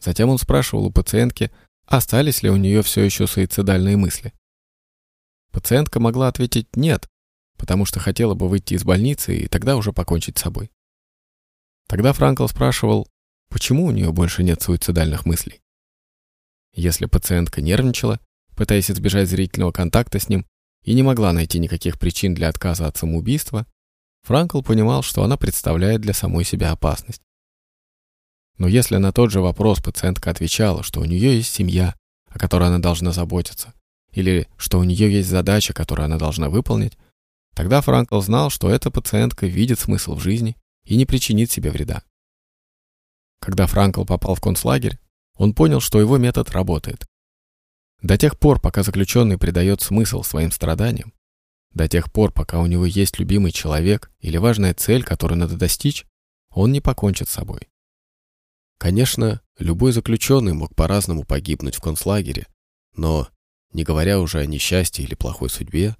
Затем он спрашивал у пациентки, остались ли у нее все еще суицидальные мысли. Пациентка могла ответить «нет», потому что хотела бы выйти из больницы и тогда уже покончить с собой. Тогда Франкл спрашивал, почему у нее больше нет суицидальных мыслей. Если пациентка нервничала, пытаясь избежать зрительного контакта с ним, и не могла найти никаких причин для отказа от самоубийства, Франкл понимал, что она представляет для самой себя опасность. Но если на тот же вопрос пациентка отвечала, что у нее есть семья, о которой она должна заботиться, или что у нее есть задача, которую она должна выполнить, тогда Франкл знал, что эта пациентка видит смысл в жизни и не причинит себе вреда. Когда Франкл попал в концлагерь, он понял, что его метод работает. До тех пор, пока заключенный придает смысл своим страданиям, до тех пор, пока у него есть любимый человек или важная цель, которую надо достичь, он не покончит с собой. Конечно, любой заключенный мог по-разному погибнуть в концлагере, но, не говоря уже о несчастье или плохой судьбе,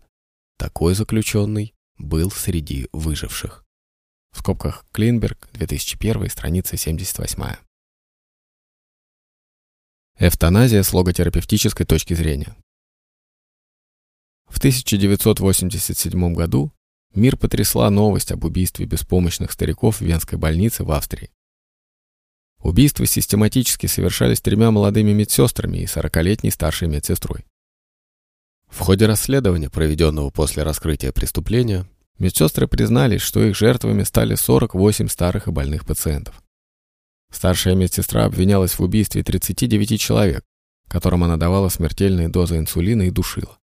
такой заключенный был среди выживших. В скобках Клинберг, 2001, страница 78. Эвтаназия с логотерапевтической точки зрения. В 1987 году мир потрясла новость об убийстве беспомощных стариков в Венской больнице в Австрии. Убийства систематически совершались тремя молодыми медсестрами и 40-летней старшей медсестрой. В ходе расследования, проведенного после раскрытия преступления, медсестры признались, что их жертвами стали 48 старых и больных пациентов. Старшая медсестра обвинялась в убийстве 39 человек, которым она давала смертельные дозы инсулина и душила.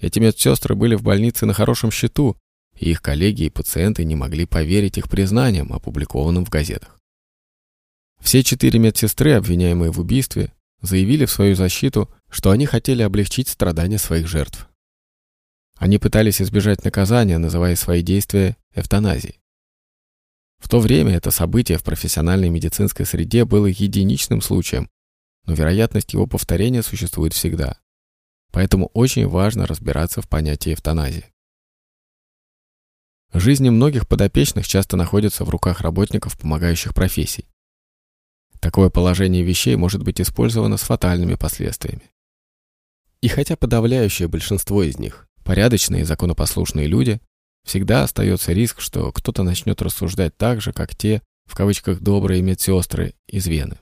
Эти медсестры были в больнице на хорошем счету, и их коллеги и пациенты не могли поверить их признаниям, опубликованным в газетах. Все четыре медсестры, обвиняемые в убийстве, заявили в свою защиту, что они хотели облегчить страдания своих жертв. Они пытались избежать наказания, называя свои действия эвтаназией. В то время это событие в профессиональной медицинской среде было единичным случаем, но вероятность его повторения существует всегда. Поэтому очень важно разбираться в понятии эвтаназии. Жизни многих подопечных часто находятся в руках работников помогающих профессий. Такое положение вещей может быть использовано с фатальными последствиями. И хотя подавляющее большинство из них – порядочные и законопослушные люди, всегда остается риск, что кто-то начнет рассуждать так же, как те, в кавычках, добрые медсестры из Вены.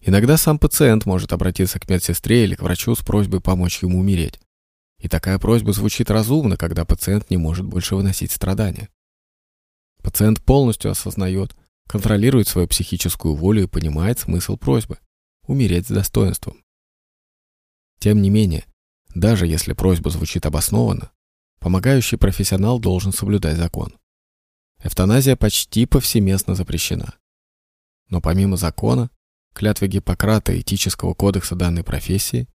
Иногда сам пациент может обратиться к медсестре или к врачу с просьбой помочь ему умереть. И такая просьба звучит разумно, когда пациент не может больше выносить страдания. Пациент полностью осознает, контролирует свою психическую волю и понимает смысл просьбы – умереть с достоинством. Тем не менее, даже если просьба звучит обоснованно, помогающий профессионал должен соблюдать закон. Эвтаназия почти повсеместно запрещена. Но помимо закона, клятвы Гиппократа Этического кодекса данной профессии,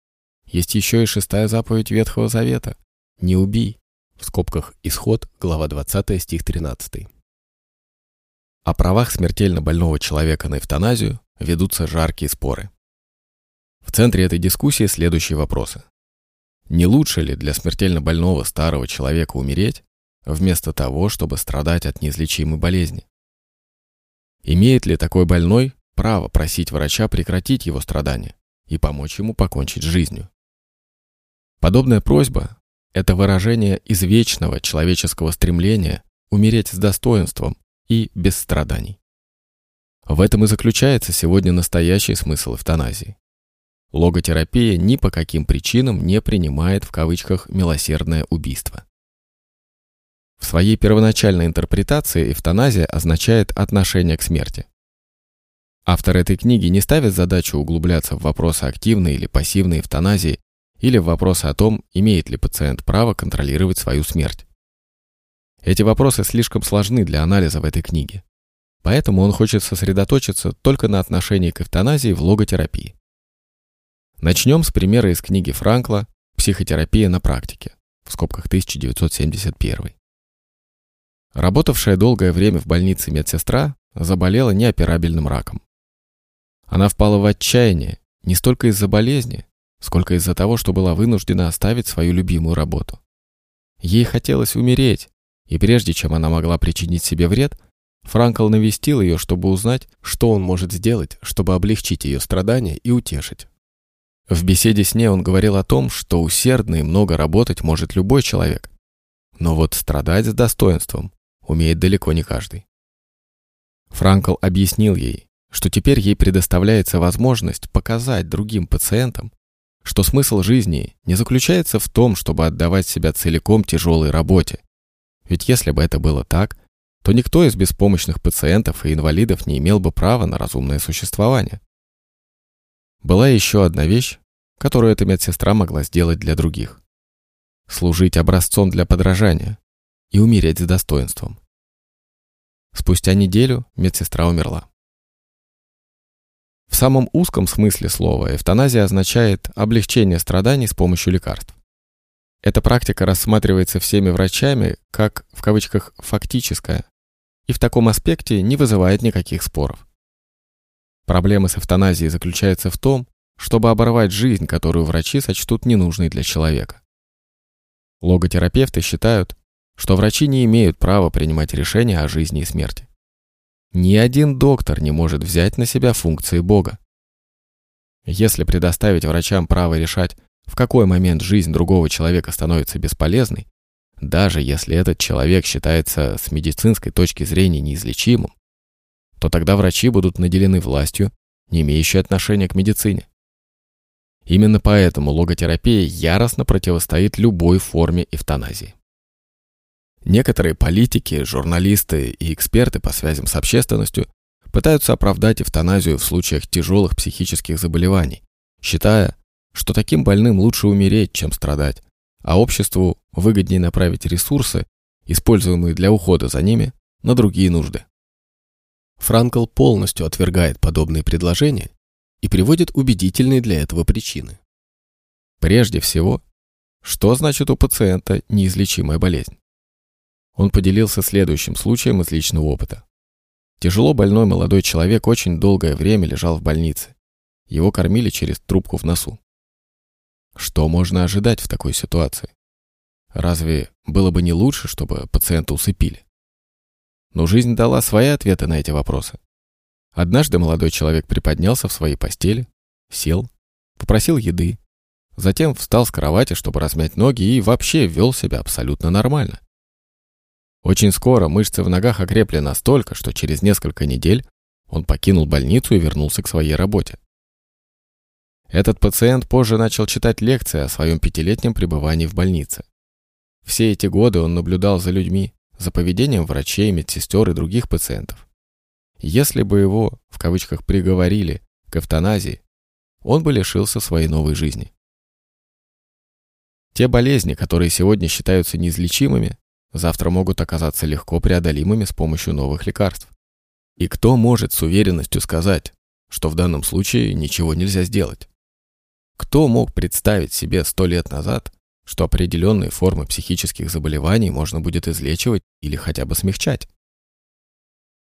есть еще и шестая заповедь Ветхого Завета «Не убий», в скобках «Исход», глава 20, стих 13. О правах смертельно больного человека на эвтаназию ведутся жаркие споры. В центре этой дискуссии следующие вопросы. Не лучше ли для смертельно больного старого человека умереть, вместо того, чтобы страдать от неизлечимой болезни? Имеет ли такой больной право просить врача прекратить его страдания и помочь ему покончить жизнью. Подобная просьба – это выражение извечного человеческого стремления умереть с достоинством и без страданий. В этом и заключается сегодня настоящий смысл эвтаназии. Логотерапия ни по каким причинам не принимает в кавычках «милосердное убийство». В своей первоначальной интерпретации эвтаназия означает отношение к смерти. Автор этой книги не ставит задачу углубляться в вопросы активной или пассивной эвтаназии или в вопросы о том, имеет ли пациент право контролировать свою смерть. Эти вопросы слишком сложны для анализа в этой книге. Поэтому он хочет сосредоточиться только на отношении к эвтаназии в логотерапии. Начнем с примера из книги Франкла «Психотерапия на практике» в скобках 1971. Работавшая долгое время в больнице медсестра заболела неоперабельным раком. Она впала в отчаяние не столько из-за болезни, сколько из-за того, что была вынуждена оставить свою любимую работу. Ей хотелось умереть, и прежде чем она могла причинить себе вред, Франкл навестил ее, чтобы узнать, что он может сделать, чтобы облегчить ее страдания и утешить. В беседе с ней он говорил о том, что усердно и много работать может любой человек, но вот страдать с достоинством умеет далеко не каждый. Франкл объяснил ей, что теперь ей предоставляется возможность показать другим пациентам, что смысл жизни не заключается в том, чтобы отдавать себя целиком тяжелой работе. Ведь если бы это было так, то никто из беспомощных пациентов и инвалидов не имел бы права на разумное существование. Была еще одна вещь, которую эта медсестра могла сделать для других. Служить образцом для подражания и умереть с достоинством. Спустя неделю медсестра умерла. В самом узком смысле слова эвтаназия означает облегчение страданий с помощью лекарств. Эта практика рассматривается всеми врачами как, в кавычках, «фактическая» и в таком аспекте не вызывает никаких споров. Проблема с эвтаназией заключается в том, чтобы оборвать жизнь, которую врачи сочтут ненужной для человека. Логотерапевты считают, что врачи не имеют права принимать решения о жизни и смерти. Ни один доктор не может взять на себя функции Бога. Если предоставить врачам право решать, в какой момент жизнь другого человека становится бесполезной, даже если этот человек считается с медицинской точки зрения неизлечимым, то тогда врачи будут наделены властью, не имеющей отношения к медицине. Именно поэтому логотерапия яростно противостоит любой форме эвтаназии. Некоторые политики, журналисты и эксперты по связям с общественностью пытаются оправдать эвтаназию в случаях тяжелых психических заболеваний, считая, что таким больным лучше умереть, чем страдать, а обществу выгоднее направить ресурсы, используемые для ухода за ними, на другие нужды. Франкл полностью отвергает подобные предложения и приводит убедительные для этого причины. Прежде всего, что значит у пациента неизлечимая болезнь? Он поделился следующим случаем из личного опыта. Тяжело больной молодой человек очень долгое время лежал в больнице. Его кормили через трубку в носу. Что можно ожидать в такой ситуации? Разве было бы не лучше, чтобы пациента усыпили? Но жизнь дала свои ответы на эти вопросы. Однажды молодой человек приподнялся в своей постели, сел, попросил еды, затем встал с кровати, чтобы размять ноги и вообще вел себя абсолютно нормально. Очень скоро мышцы в ногах окрепли настолько, что через несколько недель он покинул больницу и вернулся к своей работе. Этот пациент позже начал читать лекции о своем пятилетнем пребывании в больнице. Все эти годы он наблюдал за людьми, за поведением врачей, медсестер и других пациентов. Если бы его, в кавычках, приговорили к эвтаназии, он бы лишился своей новой жизни. Те болезни, которые сегодня считаются неизлечимыми, завтра могут оказаться легко преодолимыми с помощью новых лекарств. И кто может с уверенностью сказать, что в данном случае ничего нельзя сделать? Кто мог представить себе сто лет назад, что определенные формы психических заболеваний можно будет излечивать или хотя бы смягчать?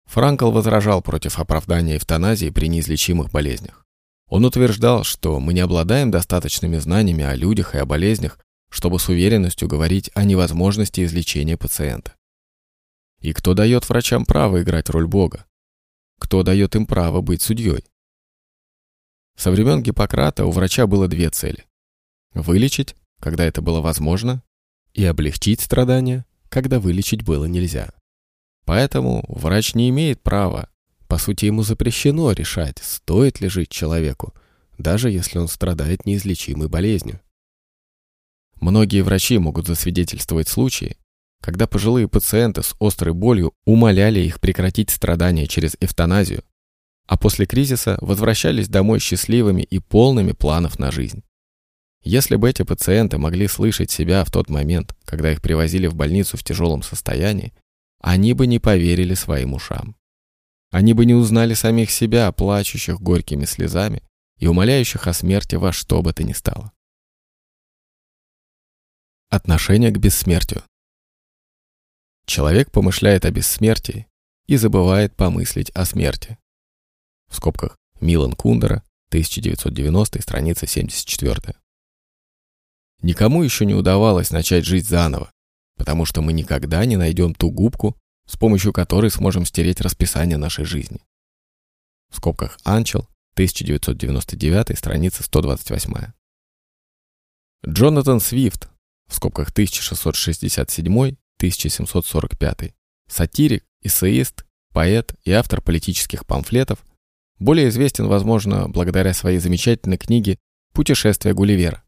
Франкл возражал против оправдания эвтаназии при неизлечимых болезнях. Он утверждал, что мы не обладаем достаточными знаниями о людях и о болезнях, чтобы с уверенностью говорить о невозможности излечения пациента. И кто дает врачам право играть роль Бога? Кто дает им право быть судьей? Со времен Гиппократа у врача было две цели. Вылечить, когда это было возможно, и облегчить страдания, когда вылечить было нельзя. Поэтому врач не имеет права, по сути ему запрещено решать, стоит ли жить человеку, даже если он страдает неизлечимой болезнью. Многие врачи могут засвидетельствовать случаи, когда пожилые пациенты с острой болью умоляли их прекратить страдания через эвтаназию, а после кризиса возвращались домой счастливыми и полными планов на жизнь. Если бы эти пациенты могли слышать себя в тот момент, когда их привозили в больницу в тяжелом состоянии, они бы не поверили своим ушам. Они бы не узнали самих себя, плачущих горькими слезами и умоляющих о смерти во что бы то ни стало. Отношение к бессмертию. Человек помышляет о бессмертии и забывает помыслить о смерти. В скобках Милан Кундера, 1990, страница 74. Никому еще не удавалось начать жить заново, потому что мы никогда не найдем ту губку, с помощью которой сможем стереть расписание нашей жизни. В скобках Анчел, 1999, страница 128. Джонатан Свифт, в скобках 1667-1745, сатирик, эссеист, поэт и автор политических памфлетов, более известен, возможно, благодаря своей замечательной книге «Путешествие Гулливера».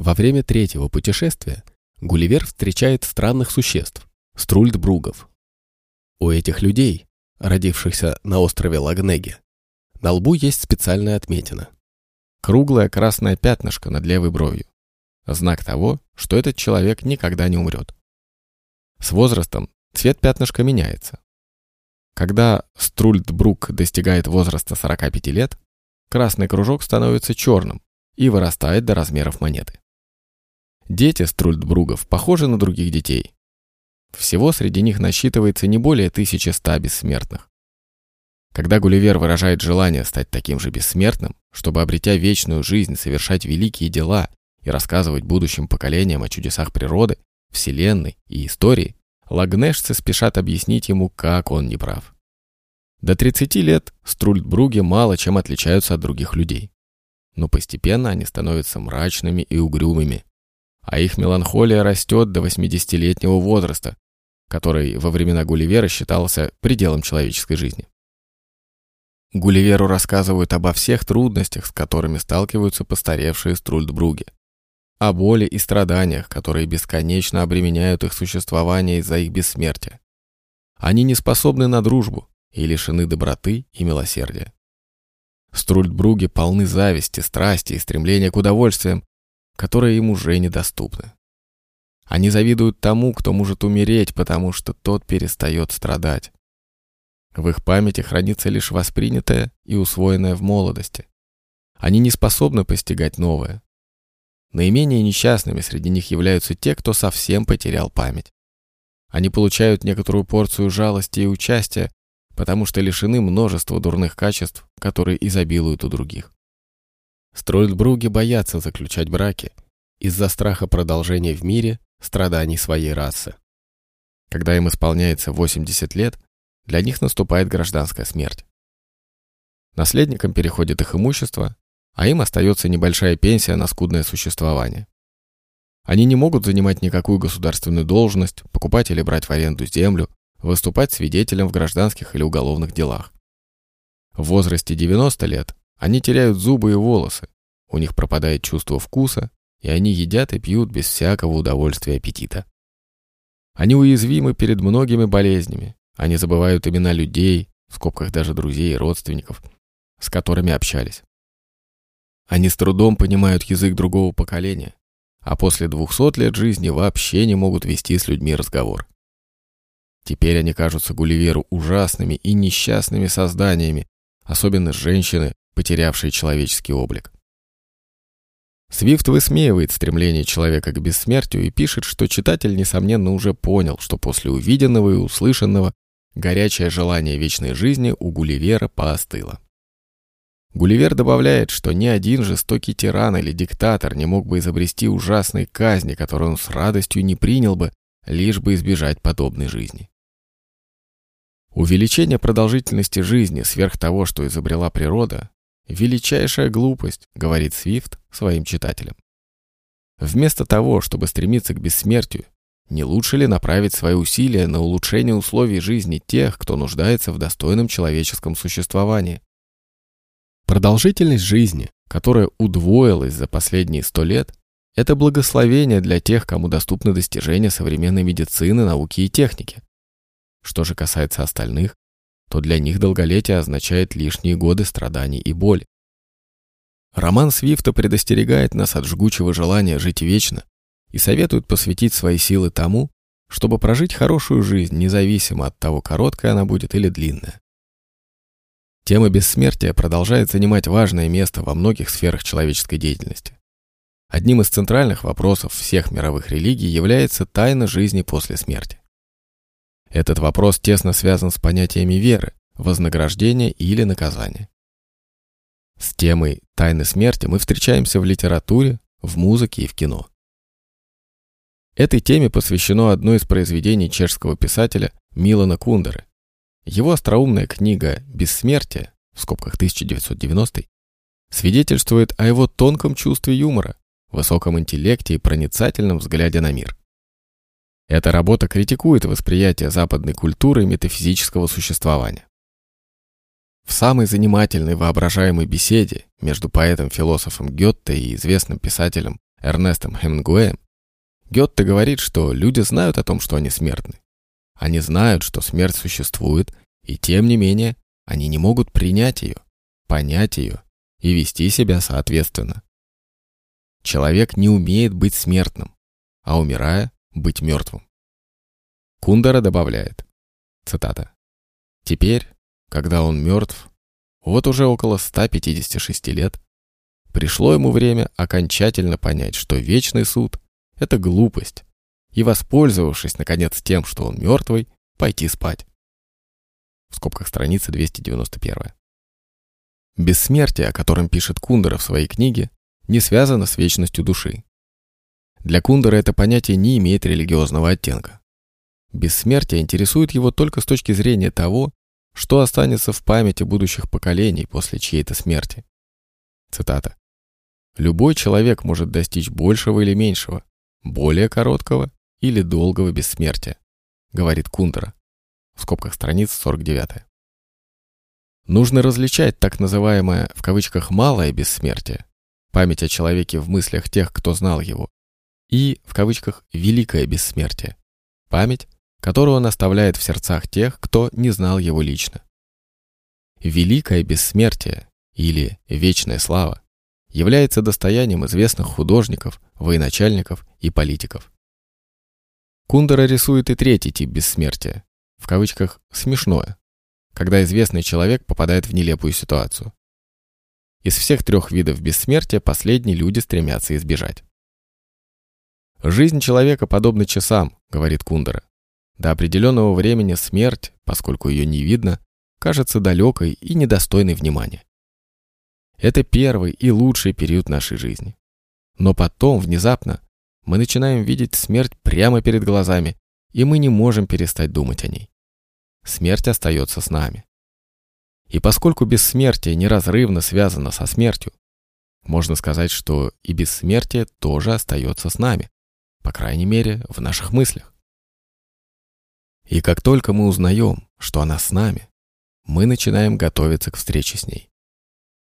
Во время третьего путешествия Гулливер встречает странных существ – струльдбругов. У этих людей, родившихся на острове Лагнеге, на лбу есть специальная отметина – круглое красное пятнышко над левой бровью. Знак того, что этот человек никогда не умрет. С возрастом цвет пятнышка меняется. Когда Струльдбрук достигает возраста 45 лет, красный кружок становится черным и вырастает до размеров монеты. Дети Струльдбругов похожи на других детей. Всего среди них насчитывается не более 1100 бессмертных. Когда Гулливер выражает желание стать таким же бессмертным, чтобы, обретя вечную жизнь, совершать великие дела и рассказывать будущим поколениям о чудесах природы, Вселенной и истории, лагнешцы спешат объяснить ему, как он неправ. До 30 лет Струльдбруги мало чем отличаются от других людей. Но постепенно они становятся мрачными и угрюмыми, а их меланхолия растет до 80-летнего возраста, который во времена Гулливера считался пределом человеческой жизни. Гулливеру рассказывают обо всех трудностях, с которыми сталкиваются постаревшие Струльдбруги о боли и страданиях, которые бесконечно обременяют их существование из-за их бессмертия. Они не способны на дружбу и лишены доброты и милосердия. Струльдбруги полны зависти, страсти и стремления к удовольствиям, которые им уже недоступны. Они завидуют тому, кто может умереть, потому что тот перестает страдать. В их памяти хранится лишь воспринятое и усвоенное в молодости. Они не способны постигать новое, Наименее несчастными среди них являются те, кто совсем потерял память. Они получают некоторую порцию жалости и участия, потому что лишены множества дурных качеств, которые изобилуют у других. Стройльбруги боятся заключать браки из-за страха продолжения в мире страданий своей расы. Когда им исполняется 80 лет, для них наступает гражданская смерть. Наследникам переходит их имущество, а им остается небольшая пенсия на скудное существование. Они не могут занимать никакую государственную должность, покупать или брать в аренду землю, выступать свидетелем в гражданских или уголовных делах. В возрасте 90 лет они теряют зубы и волосы, у них пропадает чувство вкуса, и они едят и пьют без всякого удовольствия аппетита. Они уязвимы перед многими болезнями, они забывают имена людей, в скобках даже друзей и родственников, с которыми общались. Они с трудом понимают язык другого поколения, а после 200 лет жизни вообще не могут вести с людьми разговор. Теперь они кажутся Гулливеру ужасными и несчастными созданиями, особенно женщины, потерявшие человеческий облик. Свифт высмеивает стремление человека к бессмертию и пишет, что читатель, несомненно, уже понял, что после увиденного и услышанного горячее желание вечной жизни у Гулливера поостыло. Гулливер добавляет, что ни один жестокий тиран или диктатор не мог бы изобрести ужасной казни, которую он с радостью не принял бы, лишь бы избежать подобной жизни. Увеличение продолжительности жизни сверх того, что изобрела природа, величайшая глупость, говорит Свифт своим читателям. Вместо того, чтобы стремиться к бессмертию, не лучше ли направить свои усилия на улучшение условий жизни тех, кто нуждается в достойном человеческом существовании? Продолжительность жизни, которая удвоилась за последние сто лет, это благословение для тех, кому доступны достижения современной медицины, науки и техники. Что же касается остальных, то для них долголетие означает лишние годы страданий и боли. Роман Свифта предостерегает нас от жгучего желания жить вечно и советует посвятить свои силы тому, чтобы прожить хорошую жизнь, независимо от того, короткая она будет или длинная. Тема бессмертия продолжает занимать важное место во многих сферах человеческой деятельности. Одним из центральных вопросов всех мировых религий является тайна жизни после смерти. Этот вопрос тесно связан с понятиями веры, вознаграждения или наказания. С темой тайны смерти мы встречаемся в литературе, в музыке и в кино. Этой теме посвящено одно из произведений чешского писателя Милана Кундеры его остроумная книга «Бессмертие» в скобках 1990 свидетельствует о его тонком чувстве юмора, высоком интеллекте и проницательном взгляде на мир. Эта работа критикует восприятие западной культуры метафизического существования. В самой занимательной воображаемой беседе между поэтом-философом Гетте и известным писателем Эрнестом Хемингуэем Гетте говорит, что люди знают о том, что они смертны, они знают, что смерть существует, и тем не менее они не могут принять ее, понять ее и вести себя соответственно. Человек не умеет быть смертным, а умирая, быть мертвым. Кундера добавляет, цитата, «Теперь, когда он мертв, вот уже около 156 лет, пришло ему время окончательно понять, что вечный суд – это глупость, и, воспользовавшись, наконец, тем, что он мертвый, пойти спать. В скобках страницы 291. Бессмертие, о котором пишет Кундера в своей книге, не связано с вечностью души. Для Кундера это понятие не имеет религиозного оттенка. Бессмертие интересует его только с точки зрения того, что останется в памяти будущих поколений после чьей-то смерти. Цитата. «Любой человек может достичь большего или меньшего, более короткого или долгого бессмертия, говорит Кундера. В скобках страниц 49. Нужно различать так называемое в кавычках «малое бессмертие», память о человеке в мыслях тех, кто знал его, и в кавычках «великое бессмертие», память, которую он оставляет в сердцах тех, кто не знал его лично. Великое бессмертие или вечная слава является достоянием известных художников, военачальников и политиков. Кундера рисует и третий тип бессмертия, в кавычках «смешное», когда известный человек попадает в нелепую ситуацию. Из всех трех видов бессмертия последние люди стремятся избежать. «Жизнь человека подобна часам», — говорит Кундера. До определенного времени смерть, поскольку ее не видно, кажется далекой и недостойной внимания. Это первый и лучший период нашей жизни. Но потом, внезапно, мы начинаем видеть смерть прямо перед глазами, и мы не можем перестать думать о ней. Смерть остается с нами. И поскольку бессмертие неразрывно связано со смертью, можно сказать, что и бессмертие тоже остается с нами, по крайней мере, в наших мыслях. И как только мы узнаем, что она с нами, мы начинаем готовиться к встрече с ней.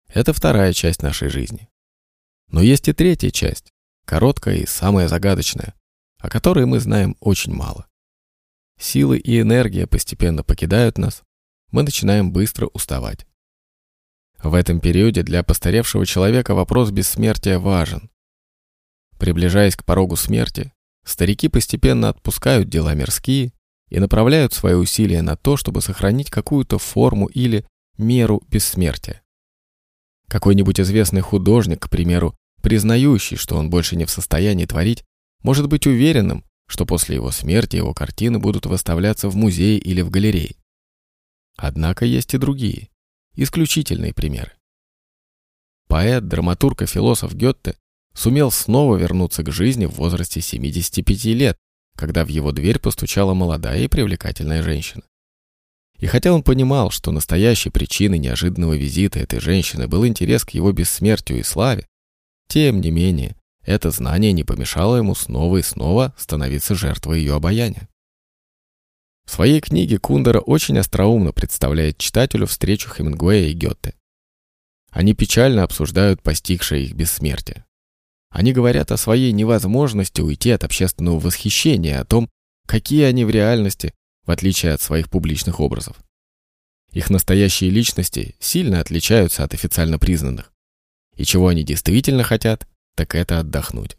Это вторая часть нашей жизни. Но есть и третья часть, короткая и самая загадочная, о которой мы знаем очень мало. Силы и энергия постепенно покидают нас, мы начинаем быстро уставать. В этом периоде для постаревшего человека вопрос бессмертия важен. Приближаясь к порогу смерти, старики постепенно отпускают дела мирские и направляют свои усилия на то, чтобы сохранить какую-то форму или меру бессмертия. Какой-нибудь известный художник, к примеру, признающий, что он больше не в состоянии творить, может быть уверенным, что после его смерти его картины будут выставляться в музее или в галерее. Однако есть и другие, исключительные примеры. Поэт, драматург и философ Гетте сумел снова вернуться к жизни в возрасте 75 лет, когда в его дверь постучала молодая и привлекательная женщина. И хотя он понимал, что настоящей причиной неожиданного визита этой женщины был интерес к его бессмертию и славе, тем не менее, это знание не помешало ему снова и снова становиться жертвой ее обаяния. В своей книге Кундера очень остроумно представляет читателю встречу Хемингуэя и Гёте. Они печально обсуждают постигшее их бессмертие. Они говорят о своей невозможности уйти от общественного восхищения, о том, какие они в реальности, в отличие от своих публичных образов. Их настоящие личности сильно отличаются от официально признанных. И чего они действительно хотят, так это отдохнуть.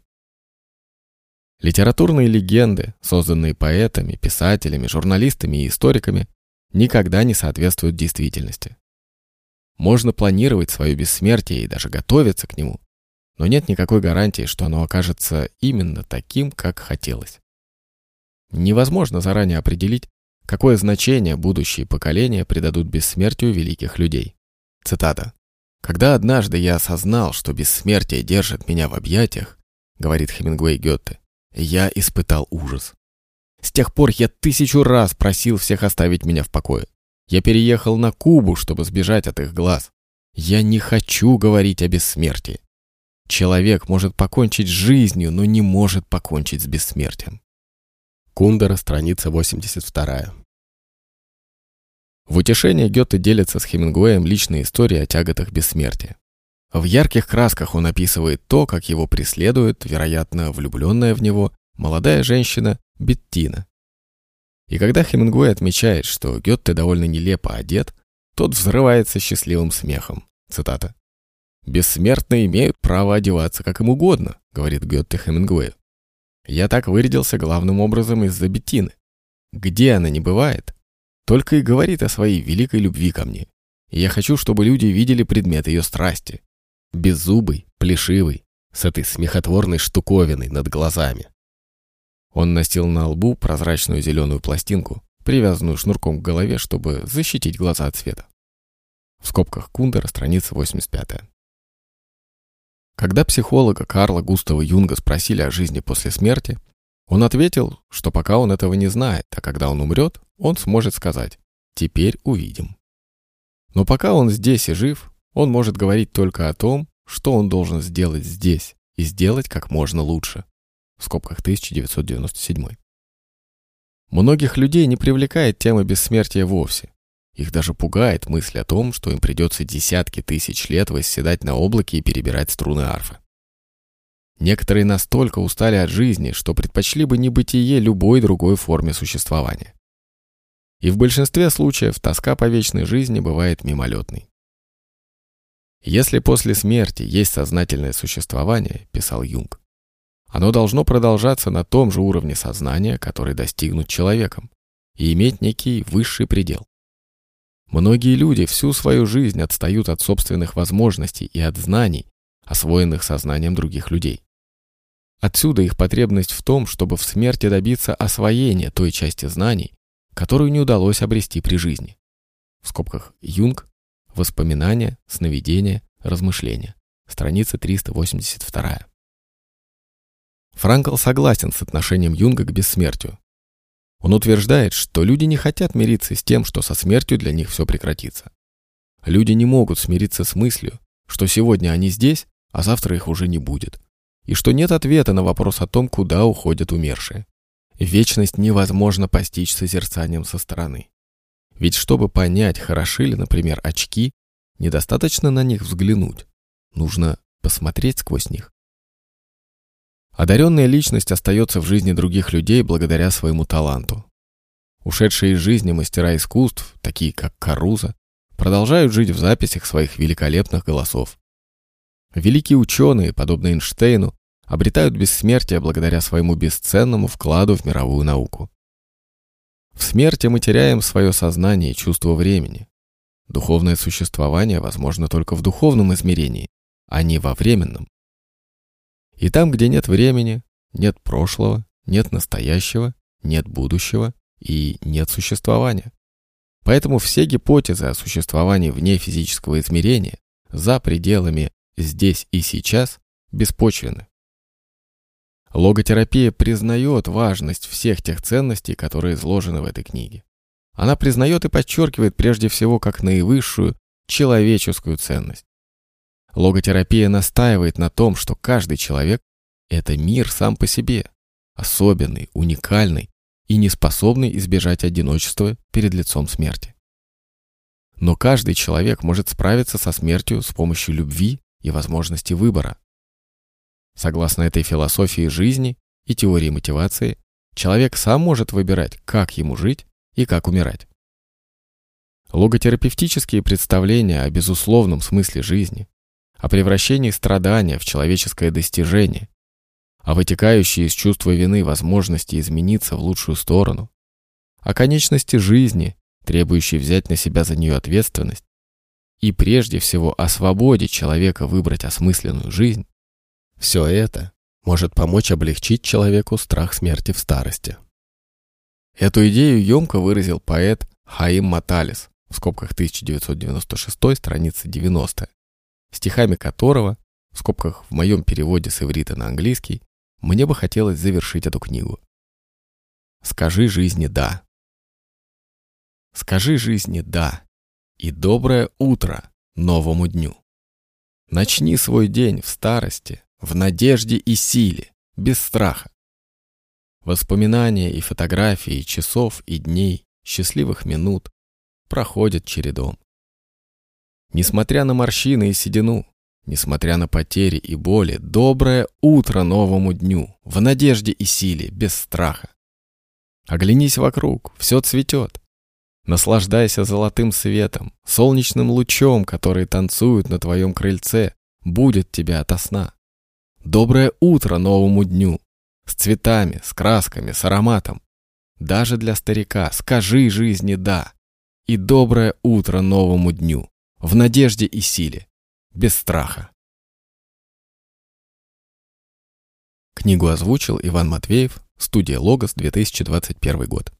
Литературные легенды, созданные поэтами, писателями, журналистами и историками, никогда не соответствуют действительности. Можно планировать свое бессмертие и даже готовиться к нему, но нет никакой гарантии, что оно окажется именно таким, как хотелось. Невозможно заранее определить, какое значение будущие поколения придадут бессмертию великих людей. Цитата. «Когда однажды я осознал, что бессмертие держит меня в объятиях, — говорит Хемингуэй Гёте, — я испытал ужас. С тех пор я тысячу раз просил всех оставить меня в покое. Я переехал на Кубу, чтобы сбежать от их глаз. Я не хочу говорить о бессмертии. Человек может покончить с жизнью, но не может покончить с бессмертием. Кундера, страница 82. В утешение Гёте делится с Хемингуэем личные истории о тяготах бессмертия. В ярких красках он описывает то, как его преследует, вероятно, влюбленная в него, молодая женщина Беттина. И когда Хемингуэй отмечает, что Гёте довольно нелепо одет, тот взрывается счастливым смехом. Цитата. «Бессмертные имеют право одеваться как им угодно», говорит Гетте Хемингуэй. «Я так вырядился главным образом из-за Беттины. Где она не бывает, только и говорит о своей великой любви ко мне. И я хочу, чтобы люди видели предмет ее страсти. Беззубый, плешивый, с этой смехотворной штуковиной над глазами». Он носил на лбу прозрачную зеленую пластинку, привязанную шнурком к голове, чтобы защитить глаза от света. В скобках Кундера, страница 85. Когда психолога Карла Густава Юнга спросили о жизни после смерти, он ответил, что пока он этого не знает, а когда он умрет, он сможет сказать «теперь увидим». Но пока он здесь и жив, он может говорить только о том, что он должен сделать здесь и сделать как можно лучше. В скобках 1997. Многих людей не привлекает тема бессмертия вовсе. Их даже пугает мысль о том, что им придется десятки тысяч лет восседать на облаке и перебирать струны арфы. Некоторые настолько устали от жизни, что предпочли бы небытие любой другой форме существования. И в большинстве случаев тоска по вечной жизни бывает мимолетной. Если после смерти есть сознательное существование, писал Юнг, оно должно продолжаться на том же уровне сознания, который достигнут человеком, и иметь некий высший предел. Многие люди всю свою жизнь отстают от собственных возможностей и от знаний, освоенных сознанием других людей. Отсюда их потребность в том, чтобы в смерти добиться освоения той части знаний, которую не удалось обрести при жизни. В скобках Юнг, воспоминания, сновидения, размышления. Страница 382. Франкл согласен с отношением Юнга к бессмертию. Он утверждает, что люди не хотят мириться с тем, что со смертью для них все прекратится. Люди не могут смириться с мыслью, что сегодня они здесь, а завтра их уже не будет, и что нет ответа на вопрос о том, куда уходят умершие. Вечность невозможно постичь созерцанием со стороны. Ведь чтобы понять, хороши ли, например, очки, недостаточно на них взглянуть. Нужно посмотреть сквозь них. Одаренная личность остается в жизни других людей благодаря своему таланту. Ушедшие из жизни мастера искусств, такие как Каруза, продолжают жить в записях своих великолепных голосов. Великие ученые, подобно Эйнштейну, обретают бессмертие благодаря своему бесценному вкладу в мировую науку. В смерти мы теряем свое сознание и чувство времени. Духовное существование возможно только в духовном измерении, а не во временном. И там, где нет времени, нет прошлого, нет настоящего, нет будущего и нет существования. Поэтому все гипотезы о существовании вне физического измерения, за пределами «здесь и сейчас» беспочвены. Логотерапия признает важность всех тех ценностей, которые изложены в этой книге. Она признает и подчеркивает прежде всего как наивысшую человеческую ценность. Логотерапия настаивает на том, что каждый человек – это мир сам по себе, особенный, уникальный и не способный избежать одиночества перед лицом смерти. Но каждый человек может справиться со смертью с помощью любви и возможности выбора. Согласно этой философии жизни и теории мотивации, человек сам может выбирать, как ему жить и как умирать. Логотерапевтические представления о безусловном смысле жизни, о превращении страдания в человеческое достижение, о вытекающей из чувства вины возможности измениться в лучшую сторону, о конечности жизни, требующей взять на себя за нее ответственность, и прежде всего о свободе человека выбрать осмысленную жизнь, все это может помочь облегчить человеку страх смерти в старости. Эту идею емко выразил поэт Хаим Маталис в скобках 1996, страница 90, стихами которого, в скобках в моем переводе с иврита на английский, мне бы хотелось завершить эту книгу. Скажи жизни «да». Скажи жизни «да» и доброе утро новому дню. Начни свой день в старости в надежде и силе, без страха. Воспоминания и фотографии часов и дней, счастливых минут проходят чередом. Несмотря на морщины и седину, несмотря на потери и боли, доброе утро новому дню, в надежде и силе, без страха. Оглянись вокруг, все цветет. Наслаждайся золотым светом, солнечным лучом, который танцует на твоем крыльце, будет тебя ото сна. Доброе утро новому дню. С цветами, с красками, с ароматом. Даже для старика скажи жизни «да». И доброе утро новому дню. В надежде и силе. Без страха. Книгу озвучил Иван Матвеев, студия «Логос», 2021 год.